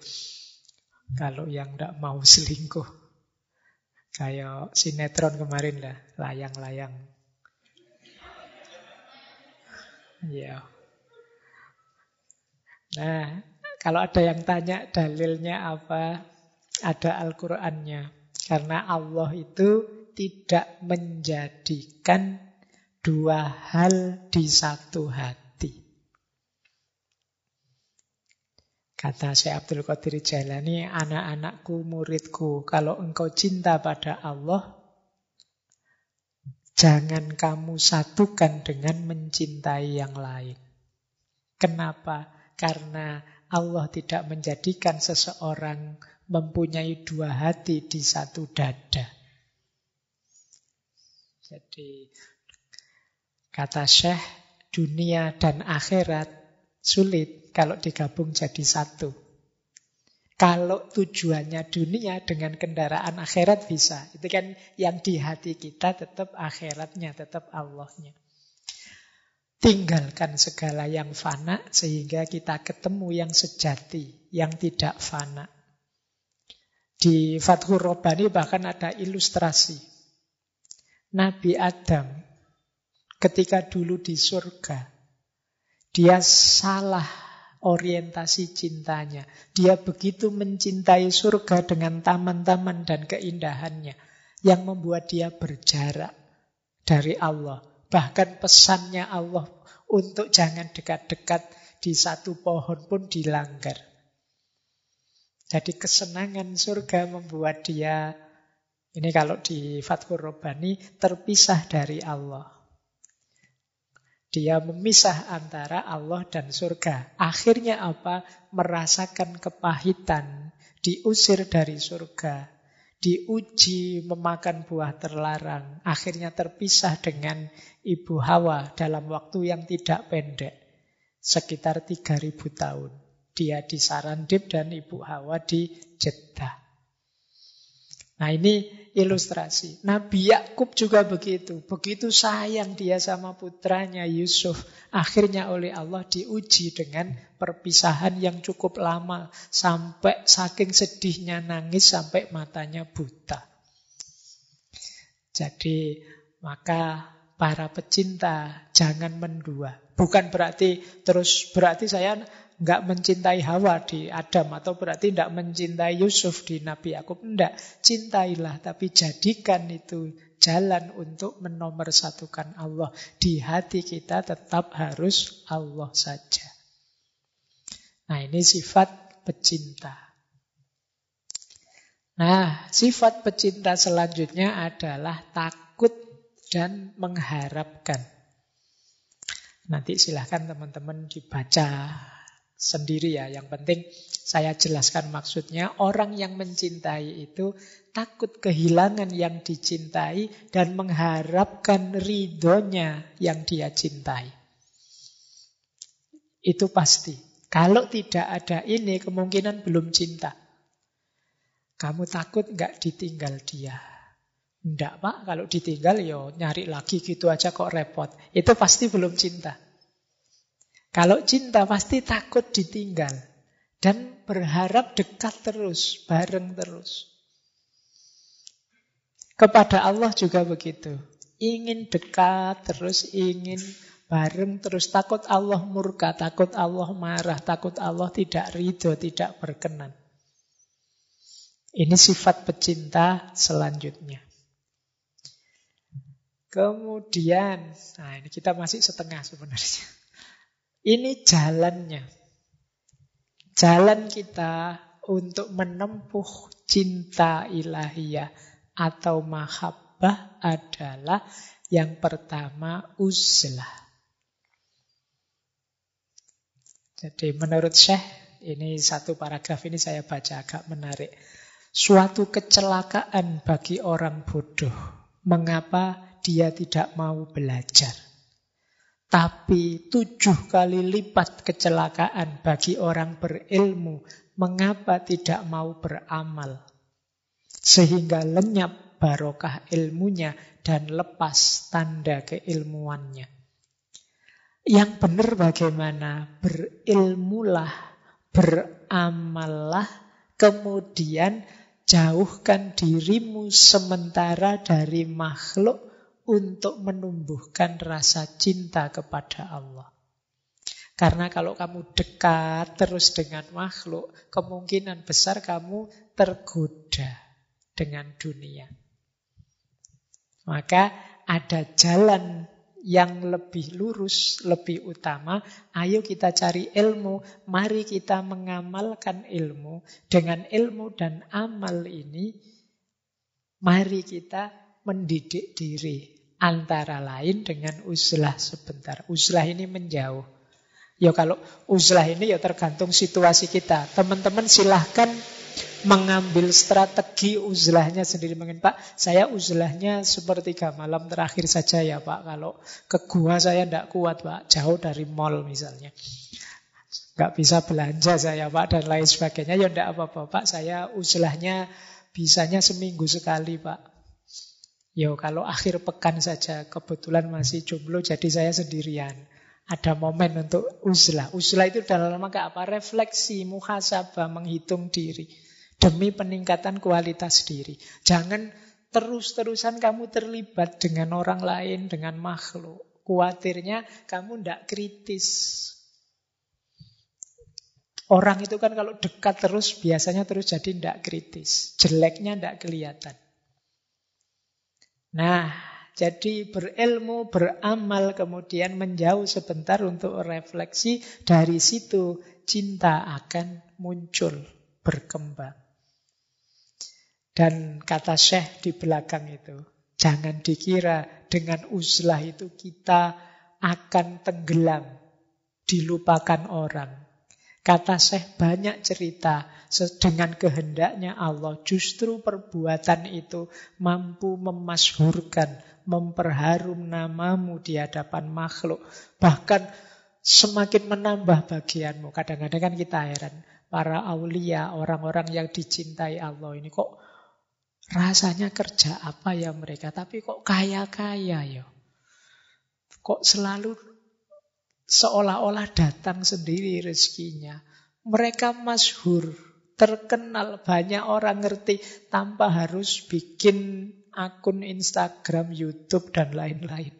Kalau yang tidak mau selingkuh. Kayak sinetron kemarin lah, layang-layang. Ya. Nah, kalau ada yang tanya dalilnya apa, ada Al-Qur'annya. Karena Allah itu tidak menjadikan dua hal di satu hati. Kata Syekh Abdul Qadir Jalani, anak-anakku, muridku, kalau engkau cinta pada Allah, jangan kamu satukan dengan mencintai yang lain. Kenapa? Karena Allah tidak menjadikan seseorang mempunyai dua hati di satu dada. Jadi Kata Syekh, dunia dan akhirat sulit kalau digabung jadi satu. Kalau tujuannya dunia dengan kendaraan akhirat bisa. Itu kan yang di hati kita tetap akhiratnya, tetap Allahnya. Tinggalkan segala yang fana sehingga kita ketemu yang sejati, yang tidak fana. Di Fathur Robani bahkan ada ilustrasi. Nabi Adam ketika dulu di surga. Dia salah orientasi cintanya. Dia begitu mencintai surga dengan taman-taman dan keindahannya yang membuat dia berjarak dari Allah. Bahkan pesannya Allah untuk jangan dekat-dekat di satu pohon pun dilanggar. Jadi kesenangan surga membuat dia, ini kalau di Fathur Robani, terpisah dari Allah. Dia memisah antara Allah dan surga. Akhirnya apa? Merasakan kepahitan, diusir dari surga, diuji memakan buah terlarang, akhirnya terpisah dengan Ibu Hawa dalam waktu yang tidak pendek, sekitar 3000 tahun. Dia di Sarandib dan Ibu Hawa di Jeddah. Nah ini ilustrasi. Nabi Yakub juga begitu. Begitu sayang dia sama putranya Yusuf. Akhirnya oleh Allah diuji dengan perpisahan yang cukup lama. Sampai saking sedihnya nangis sampai matanya buta. Jadi maka para pecinta jangan mendua. Bukan berarti terus berarti saya nggak mencintai Hawa di Adam atau berarti tidak mencintai Yusuf di Nabi Yakub. Tidak, cintailah tapi jadikan itu jalan untuk menomorsatukan Allah. Di hati kita tetap harus Allah saja. Nah ini sifat pecinta. Nah, sifat pecinta selanjutnya adalah takut dan mengharapkan. Nanti silahkan teman-teman dibaca sendiri ya. Yang penting saya jelaskan maksudnya. Orang yang mencintai itu takut kehilangan yang dicintai dan mengharapkan ridhonya yang dia cintai. Itu pasti. Kalau tidak ada ini kemungkinan belum cinta. Kamu takut nggak ditinggal dia. Enggak pak, kalau ditinggal yo ya nyari lagi gitu aja kok repot. Itu pasti belum cinta. Kalau cinta pasti takut ditinggal dan berharap dekat terus, bareng terus. Kepada Allah juga begitu. Ingin dekat terus, ingin bareng terus. Takut Allah murka, takut Allah marah, takut Allah tidak ridho, tidak berkenan. Ini sifat pecinta selanjutnya. Kemudian, nah ini kita masih setengah sebenarnya. Ini jalannya. Jalan kita untuk menempuh cinta ilahiyah atau mahabbah adalah yang pertama uzlah. Jadi menurut Syekh, ini satu paragraf ini saya baca agak menarik. Suatu kecelakaan bagi orang bodoh. Mengapa dia tidak mau belajar? Tapi tujuh kali lipat kecelakaan bagi orang berilmu. Mengapa tidak mau beramal? Sehingga lenyap barokah ilmunya dan lepas tanda keilmuannya. Yang benar bagaimana? Berilmulah, beramallah, kemudian jauhkan dirimu sementara dari makhluk untuk menumbuhkan rasa cinta kepada Allah. Karena kalau kamu dekat terus dengan makhluk, kemungkinan besar kamu tergoda dengan dunia. Maka ada jalan yang lebih lurus, lebih utama. Ayo kita cari ilmu, mari kita mengamalkan ilmu. Dengan ilmu dan amal ini, mari kita mendidik diri. Antara lain dengan uzlah sebentar. Uzlah ini menjauh. Ya kalau uzlah ini ya tergantung situasi kita. Teman-teman silahkan mengambil strategi uzlahnya sendiri. Mungkin Pak, saya uzlahnya sepertiga malam terakhir saja ya Pak. Kalau ke gua saya tidak kuat Pak, jauh dari mall misalnya. Nggak bisa belanja saya Pak dan lain sebagainya. Ya tidak apa-apa Pak, saya uzlahnya bisanya seminggu sekali Pak. Yo kalau akhir pekan saja kebetulan masih jomblo jadi saya sendirian. Ada momen untuk uzlah. Uzlah itu dalam rangka apa? Refleksi, muhasabah, menghitung diri demi peningkatan kualitas diri. Jangan terus-terusan kamu terlibat dengan orang lain, dengan makhluk. Kuatirnya kamu tidak kritis. Orang itu kan kalau dekat terus biasanya terus jadi tidak kritis. Jeleknya tidak kelihatan. Nah, jadi berilmu, beramal, kemudian menjauh sebentar untuk refleksi. Dari situ cinta akan muncul, berkembang. Dan kata Syekh di belakang itu, jangan dikira dengan uzlah itu kita akan tenggelam, dilupakan orang. Kata Syekh banyak cerita dengan kehendaknya Allah. Justru perbuatan itu mampu memasyhurkan, memperharum namamu di hadapan makhluk. Bahkan semakin menambah bagianmu. Kadang-kadang kan kita heran. Para aulia, orang-orang yang dicintai Allah ini kok Rasanya kerja apa ya mereka, tapi kok kaya-kaya ya. Kok selalu seolah-olah datang sendiri rezekinya. Mereka masyhur, terkenal, banyak orang ngerti tanpa harus bikin akun Instagram, YouTube, dan lain-lain.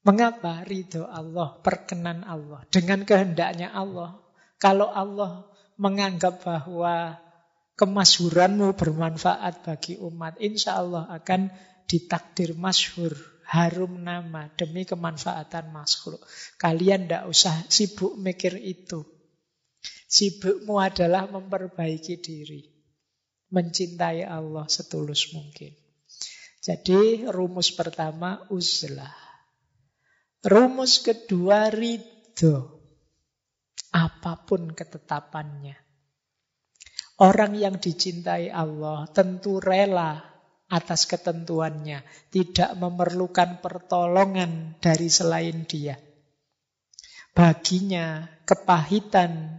Mengapa ridho Allah, perkenan Allah, dengan kehendaknya Allah. Kalau Allah menganggap bahwa kemasyhuranmu bermanfaat bagi umat, insya Allah akan ditakdir masyhur, harum nama demi kemanfaatan makhluk. Kalian tidak usah sibuk mikir itu. Sibukmu adalah memperbaiki diri. Mencintai Allah setulus mungkin. Jadi rumus pertama uzlah. Rumus kedua ridho. Apa pun ketetapannya. Orang yang dicintai Allah tentu rela atas ketentuannya, tidak memerlukan pertolongan dari selain Dia. Baginya, kepahitan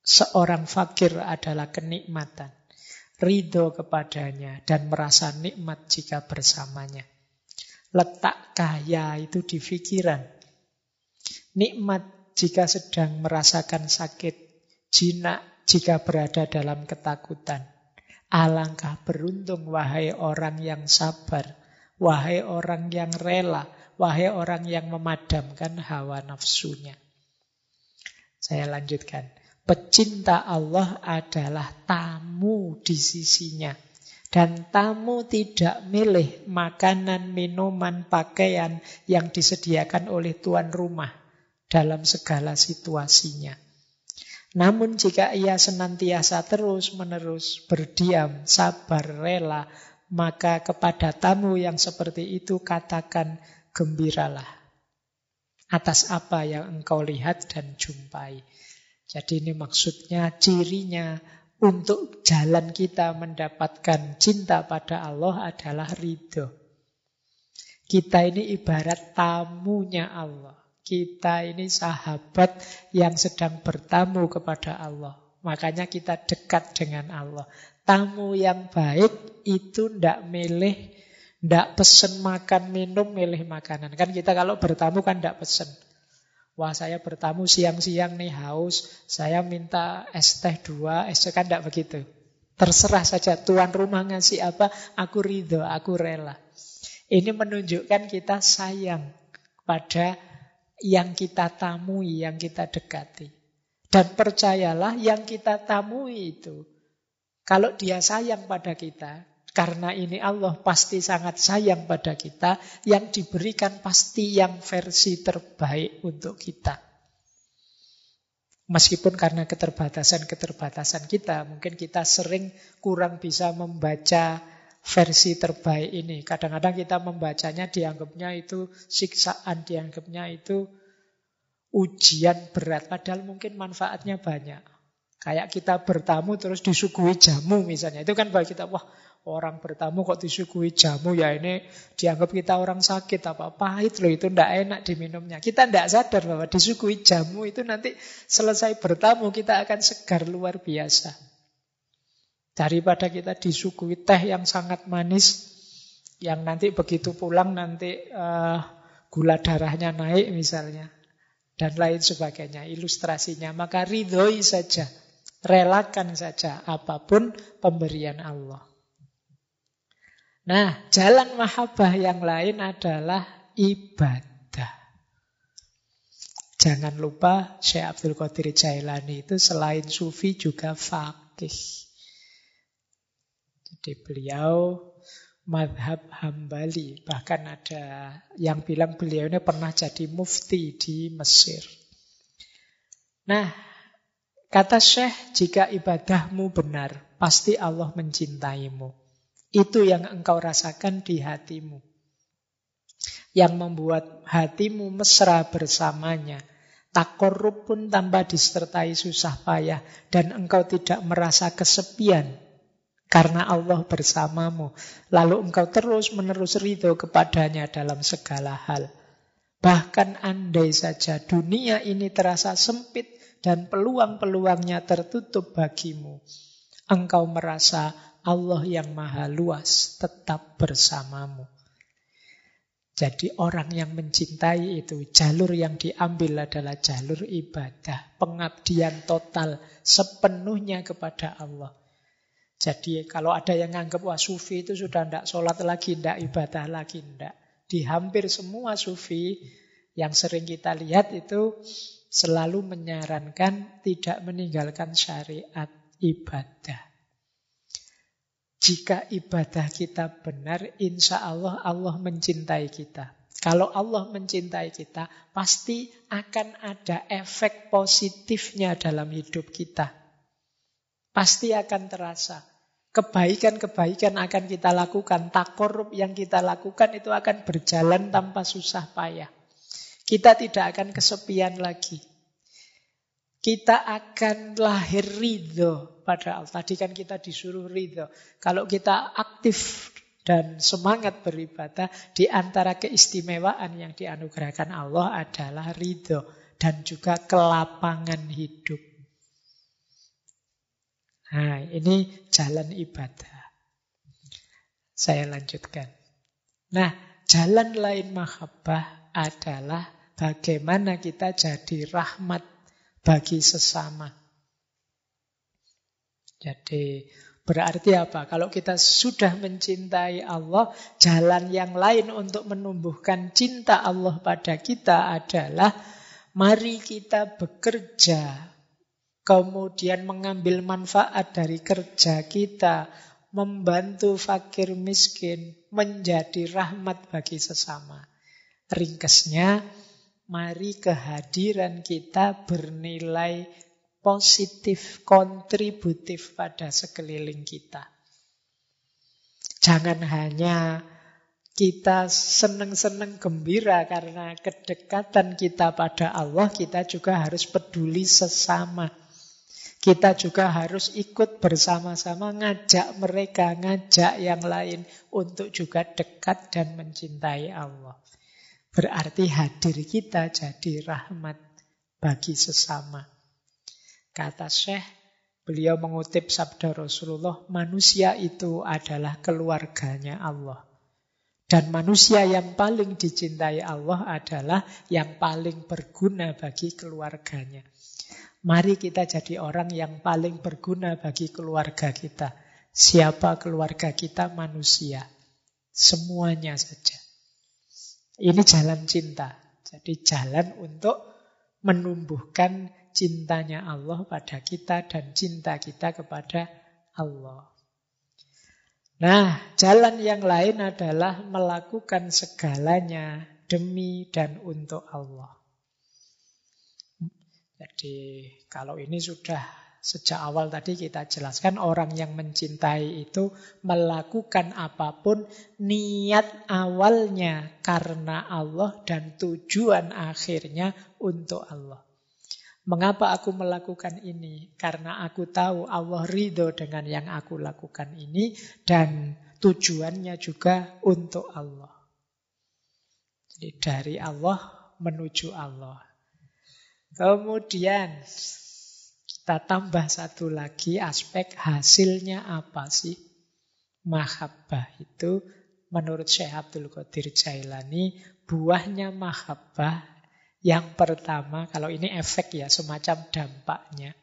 seorang fakir adalah kenikmatan, ridho kepadanya, dan merasa nikmat jika bersamanya. Letak kaya itu di pikiran. Nikmat jika sedang merasakan sakit, jinak jika berada dalam ketakutan. Alangkah beruntung wahai orang yang sabar, wahai orang yang rela, wahai orang yang memadamkan hawa nafsunya. Saya lanjutkan. Pecinta Allah adalah tamu di sisinya. Dan tamu tidak milih makanan, minuman, pakaian yang disediakan oleh tuan rumah dalam segala situasinya. Namun jika ia senantiasa terus-menerus berdiam, sabar, rela, maka kepada tamu yang seperti itu katakan gembiralah. atas apa yang engkau lihat dan jumpai. Jadi ini maksudnya cirinya untuk jalan kita mendapatkan cinta pada Allah adalah ridho. Kita ini ibarat tamunya Allah. Kita ini sahabat yang sedang bertamu kepada Allah. Makanya kita dekat dengan Allah. Tamu yang baik itu ndak milih Ndak pesen makan minum, milih makanan. Kan kita kalau bertamu kan ndak pesen. Wah saya bertamu siang-siang nih haus, saya minta es teh dua, es teh kan ndak begitu. Terserah saja tuan rumah ngasih apa, aku ridho, aku rela. Ini menunjukkan kita sayang pada yang kita tamui, yang kita dekati. Dan percayalah yang kita tamui itu, kalau dia sayang pada kita, karena ini Allah pasti sangat sayang pada kita, yang diberikan pasti yang versi terbaik untuk kita. Meskipun karena keterbatasan-keterbatasan kita, mungkin kita sering kurang bisa membaca versi terbaik ini. Kadang-kadang kita membacanya dianggapnya itu siksaan, dianggapnya itu ujian berat. Padahal mungkin manfaatnya banyak. Kayak kita bertamu terus disuguhi jamu misalnya. Itu kan bagi kita, wah Orang bertamu kok disuguhi jamu ya ini dianggap kita orang sakit apa pahit loh itu ndak enak diminumnya. Kita ndak sadar bahwa disuguhi jamu itu nanti selesai bertamu kita akan segar luar biasa. Daripada kita disuguhi teh yang sangat manis yang nanti begitu pulang nanti uh, gula darahnya naik misalnya dan lain sebagainya ilustrasinya maka ridhoi saja relakan saja apa pun pemberian Allah. Nah, jalan mahabbah yang lain adalah ibadah. Jangan lupa Syekh Abdul Qadir Jailani itu selain sufi juga fakih. Jadi beliau madhab hambali. Bahkan ada yang bilang beliau ini pernah jadi mufti di Mesir. Nah, kata Syekh, jika ibadahmu benar, pasti Allah mencintaimu. Itu yang engkau rasakan di hatimu. Yang membuat hatimu mesra bersamanya. Tak korup pun tanpa disertai susah payah. Dan engkau tidak merasa kesepian. Karena Allah bersamamu. Lalu engkau terus menerus ridho kepadanya dalam segala hal. Bahkan andai saja dunia ini terasa sempit dan peluang-peluangnya tertutup bagimu. Engkau merasa Allah yang maha luas tetap bersamamu. Jadi orang yang mencintai itu jalur yang diambil adalah jalur ibadah, pengabdian total sepenuhnya kepada Allah. Jadi kalau ada yang nganggap wah sufi itu sudah tidak sholat lagi, tidak ibadah lagi, tidak. Di hampir semua sufi yang sering kita lihat itu selalu menyarankan tidak meninggalkan syariat ibadah. Jika ibadah kita benar, insya Allah Allah mencintai kita. Kalau Allah mencintai kita, pasti akan ada efek positifnya dalam hidup kita. Pasti akan terasa. Kebaikan-kebaikan akan kita lakukan, tak korup yang kita lakukan itu akan berjalan tanpa susah payah. Kita tidak akan kesepian lagi kita akan lahir ridho pada Allah. Tadi kan kita disuruh ridho. Kalau kita aktif dan semangat beribadah, di antara keistimewaan yang dianugerahkan Allah adalah ridho dan juga kelapangan hidup. Nah, ini jalan ibadah. Saya lanjutkan. Nah, jalan lain mahabbah adalah bagaimana kita jadi rahmat bagi sesama. Jadi berarti apa? Kalau kita sudah mencintai Allah, jalan yang lain untuk menumbuhkan cinta Allah pada kita adalah mari kita bekerja, kemudian mengambil manfaat dari kerja kita, membantu fakir miskin, menjadi rahmat bagi sesama. Ringkesnya, mari kehadiran kita bernilai positif, kontributif pada sekeliling kita. Jangan hanya kita seneng-seneng gembira karena kedekatan kita pada Allah, kita juga harus peduli sesama. Kita juga harus ikut bersama-sama ngajak mereka, ngajak yang lain untuk juga dekat dan mencintai Allah. Berarti hadir kita jadi rahmat bagi sesama. Kata Syekh, beliau mengutip sabda Rasulullah, manusia itu adalah keluarganya Allah. Dan manusia yang paling dicintai Allah adalah yang paling berguna bagi keluarganya. Mari kita jadi orang yang paling berguna bagi keluarga kita. Siapa keluarga kita? Manusia. Semuanya saja. Ini jalan cinta. Jadi jalan untuk menumbuhkan cintanya Allah pada kita dan cinta kita kepada Allah. Nah, jalan yang lain adalah melakukan segalanya demi dan untuk Allah. Jadi, kalau ini sudah sejak awal tadi kita jelaskan orang yang mencintai itu melakukan apa pun niat awalnya karena Allah dan tujuan akhirnya untuk Allah. Mengapa aku melakukan ini? Karena aku tahu Allah ridho dengan yang aku lakukan ini dan tujuannya juga untuk Allah. Jadi dari Allah menuju Allah. Kemudian kita tambah satu lagi aspek hasilnya apa sih? Mahabbah itu menurut Syekh Abdul Qadir Jailani buahnya mahabbah yang pertama, kalau ini efek ya, semacam dampaknya.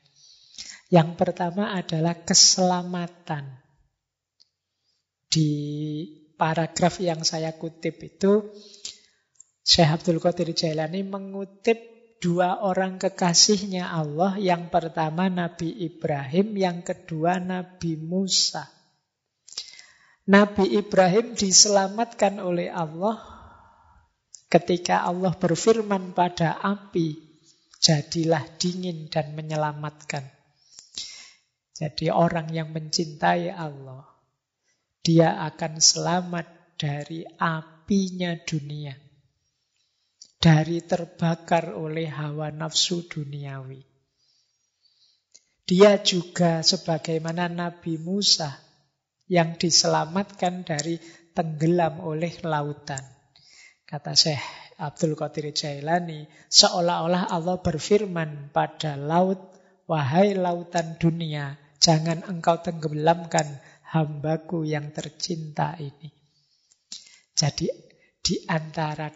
Yang pertama adalah keselamatan. Di paragraf yang saya kutip itu, Syekh Abdul Qadir Jailani mengutip dua orang kekasihnya Allah. Yang pertama Nabi Ibrahim, yang kedua Nabi Musa. Nabi Ibrahim diselamatkan oleh Allah Ketika Allah berfirman pada api, jadilah dingin dan menyelamatkan. Jadi orang yang mencintai Allah, dia akan selamat dari apinya dunia. Dari terbakar oleh hawa nafsu duniawi. Dia juga sebagaimana Nabi Musa yang diselamatkan dari tenggelam oleh lautan. Kata Syekh Abdul Qadir Jailani, seolah-olah Allah berfirman pada laut, wahai lautan dunia, jangan engkau tenggelamkan hambaku yang tercinta ini. Jadi di antara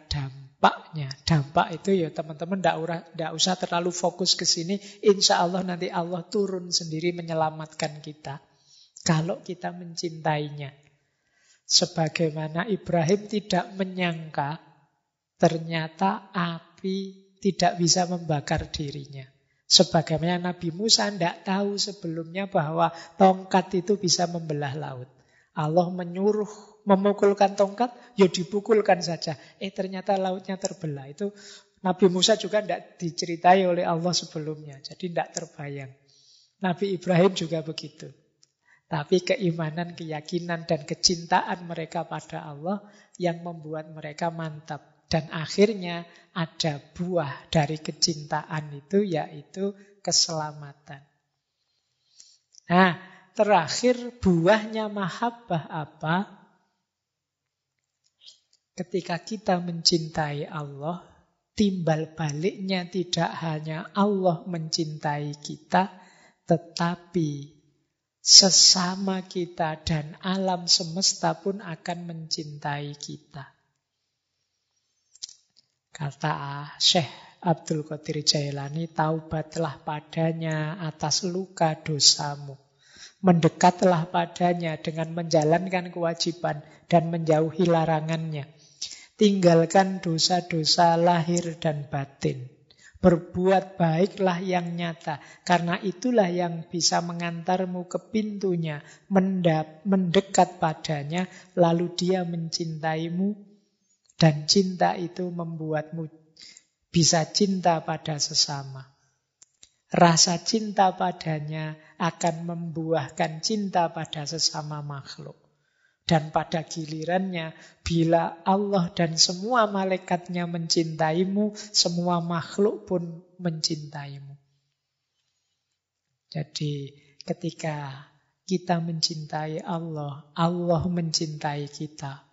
dampaknya, dampak itu ya teman-teman tidak usah terlalu fokus ke sini. Insya Allah nanti Allah turun sendiri menyelamatkan kita. Kalau kita mencintainya. Sebagaimana Ibrahim tidak menyangka Ternyata api tidak bisa membakar dirinya. Sebagaimana Nabi Musa tidak tahu sebelumnya bahwa tongkat itu bisa membelah laut. Allah menyuruh memukulkan tongkat, ya dipukulkan saja. Eh ternyata lautnya terbelah. Itu Nabi Musa juga tidak diceritai oleh Allah sebelumnya. Jadi tidak terbayang. Nabi Ibrahim juga begitu. Tapi keimanan, keyakinan, dan kecintaan mereka pada Allah yang membuat mereka mantap. Dan akhirnya ada buah dari kecintaan itu yaitu keselamatan. Nah, terakhir buahnya mahabbah apa? Ketika kita mencintai Allah, timbal baliknya tidak hanya Allah mencintai kita, tetapi sesama kita dan alam semesta pun akan mencintai kita. Kata Syekh Abdul Qadir Jailani, taubatlah padanya atas luka dosamu. Mendekatlah padanya dengan menjalankan kewajiban dan menjauhi larangannya. Tinggalkan dosa-dosa lahir dan batin. Berbuat baiklah yang nyata, karena itulah yang bisa mengantarmu ke pintunya, mendekat padanya, lalu dia mencintaimu dan cinta itu membuatmu bisa cinta pada sesama. Rasa cinta padanya akan membuahkan cinta pada sesama makhluk. Dan pada gilirannya, bila Allah dan semua malaikatnya mencintaimu, semua makhluk pun mencintaimu. Jadi ketika kita mencintai Allah, Allah mencintai kita.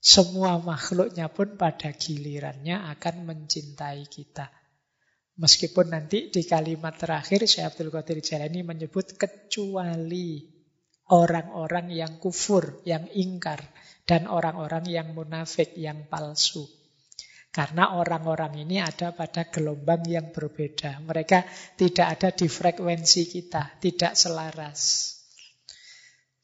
Semua makhluknya pun pada gilirannya akan mencintai kita. Meskipun nanti di kalimat terakhir Syekh Abdul Qadir Jalani menyebut kecuali orang-orang yang kufur, yang ingkar, dan orang-orang yang munafik, yang palsu. Karena orang-orang ini ada pada gelombang yang berbeda. Mereka tidak ada di frekuensi kita, tidak selaras.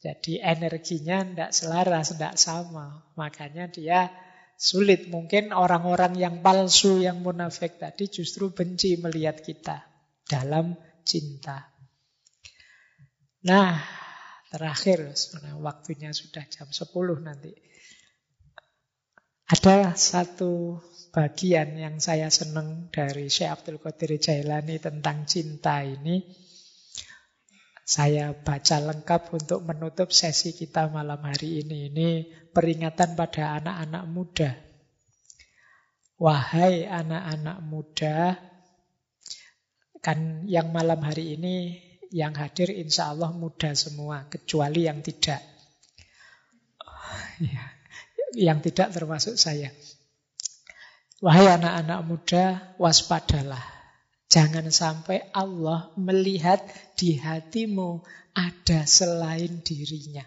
Jadi energinya tidak selaras, tidak sama. Makanya dia sulit. Mungkin orang-orang yang palsu, yang munafik tadi justru benci melihat kita dalam cinta. Nah, terakhir, sebenarnya waktunya sudah jam 10 nanti. Ada satu bagian yang saya senang dari Syekh Abdul Qadir Jailani tentang cinta ini. Saya baca lengkap untuk menutup sesi kita malam hari ini. Ini peringatan pada anak-anak muda. Wahai anak-anak muda, kan yang malam hari ini yang hadir insya Allah muda semua, kecuali yang tidak. Ya, yang tidak termasuk saya. Wahai anak-anak muda, waspadalah. Jangan sampai Allah melihat di hatimu ada selain dirinya.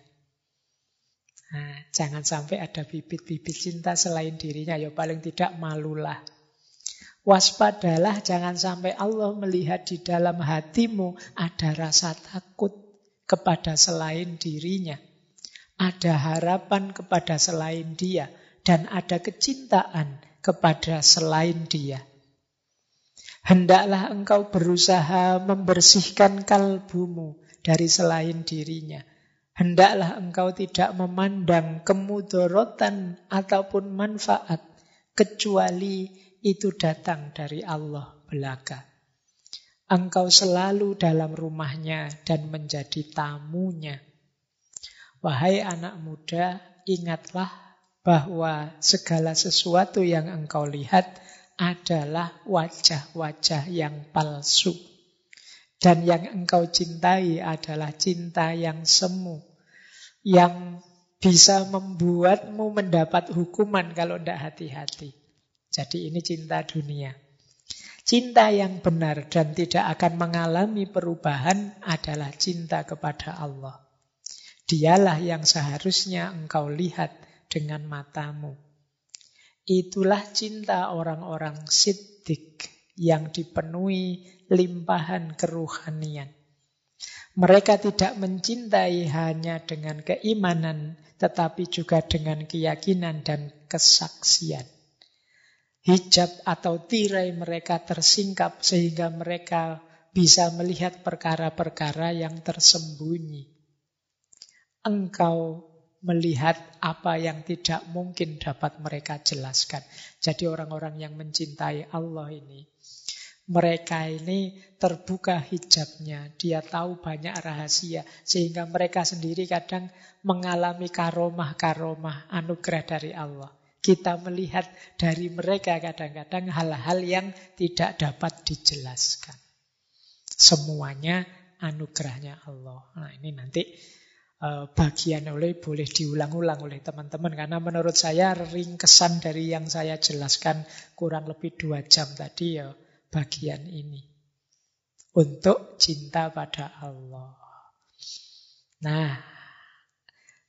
Nah, jangan sampai ada bibit-bibit cinta selain dirinya. Ya paling tidak malulah. Waspadalah jangan sampai Allah melihat di dalam hatimu ada rasa takut kepada selain dirinya. Ada harapan kepada selain dia. Dan ada kecintaan kepada selain dia. Hendaklah engkau berusaha membersihkan kalbumu dari selain dirinya. Hendaklah engkau tidak memandang kemudorotan ataupun manfaat kecuali itu datang dari Allah belaka. Engkau selalu dalam rumahnya dan menjadi tamunya. Wahai anak muda, ingatlah bahwa segala sesuatu yang engkau lihat adalah wajah-wajah yang palsu. Dan yang engkau cintai adalah cinta yang semu. Yang bisa membuatmu mendapat hukuman kalau tidak hati-hati. Jadi ini cinta dunia. Cinta yang benar dan tidak akan mengalami perubahan adalah cinta kepada Allah. Dialah yang seharusnya engkau lihat dengan matamu. Itulah cinta orang-orang siddiq yang dipenuhi limpahan keruhanian. Mereka tidak mencintai hanya dengan keimanan, tetapi juga dengan keyakinan dan kesaksian. Hijab atau tirai mereka tersingkap sehingga mereka bisa melihat perkara-perkara yang tersembunyi. Engkau melihat apa yang tidak mungkin dapat mereka jelaskan. Jadi orang-orang yang mencintai Allah ini, mereka ini terbuka hijabnya, dia tahu banyak rahasia, sehingga mereka sendiri kadang mengalami karomah-karomah anugerah dari Allah. Kita melihat dari mereka kadang-kadang hal-hal yang tidak dapat dijelaskan. Semuanya anugerahnya Allah. Nah ini nanti Eh, bagian oleh boleh diulang-ulang oleh teman-teman karena menurut saya ringkesan dari yang saya jelaskan kurang lebih dua jam tadi ya bagian ini untuk cinta pada Allah. Nah,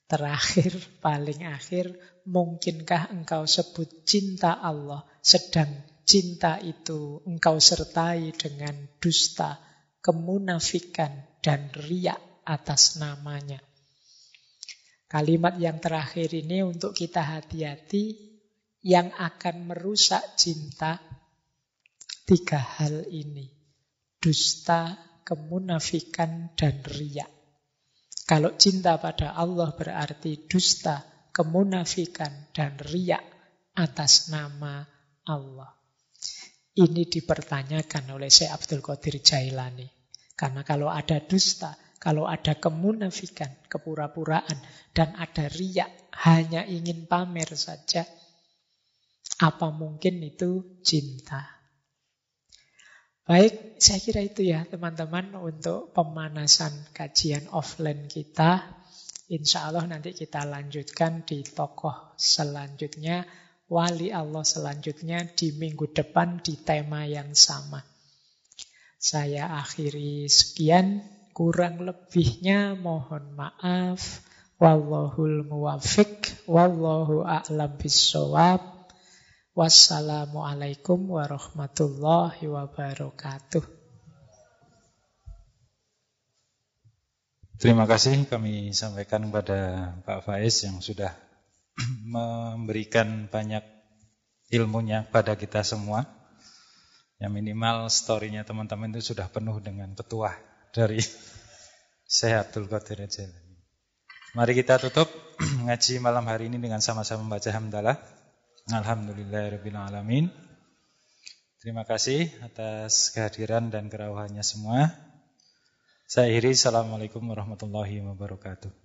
terakhir paling akhir mungkinkah engkau sebut cinta Allah sedang cinta itu engkau sertai dengan dusta, kemunafikan dan riak atas namanya. Kalimat yang terakhir ini untuk kita hati-hati yang akan merusak cinta tiga hal ini. Dusta, kemunafikan, dan riak. Kalau cinta pada Allah berarti dusta, kemunafikan, dan riak atas nama Allah. Ini dipertanyakan oleh Syekh Abdul Qadir Jailani. Karena kalau ada dusta, Kalau ada kemunafikan, kepura-puraan, dan ada riak, hanya ingin pamer saja, apa mungkin itu cinta? Baik, saya kira itu ya teman-teman untuk pemanasan kajian offline kita. Insya Allah nanti kita lanjutkan di tokoh selanjutnya, wali Allah selanjutnya di minggu depan di tema yang sama. Saya akhiri sekian, kurang lebihnya mohon maaf. Wallahul muwafiq, wallahu a'lam bisawab. Wassalamualaikum warahmatullahi wabarakatuh. Terima kasih kami sampaikan kepada Pak Faiz yang sudah memberikan banyak ilmunya pada kita semua. Yang minimal story-nya teman-teman itu sudah penuh dengan petuah dari Syekh Abdul Qadir Jalani. Mari kita tutup ngaji malam hari ini dengan sama-sama membaca hamdalah. Alhamdulillahirrahmanirrahim. Terima kasih atas kehadiran dan kerawahannya semua. Saya akhiri. Assalamualaikum warahmatullahi wabarakatuh.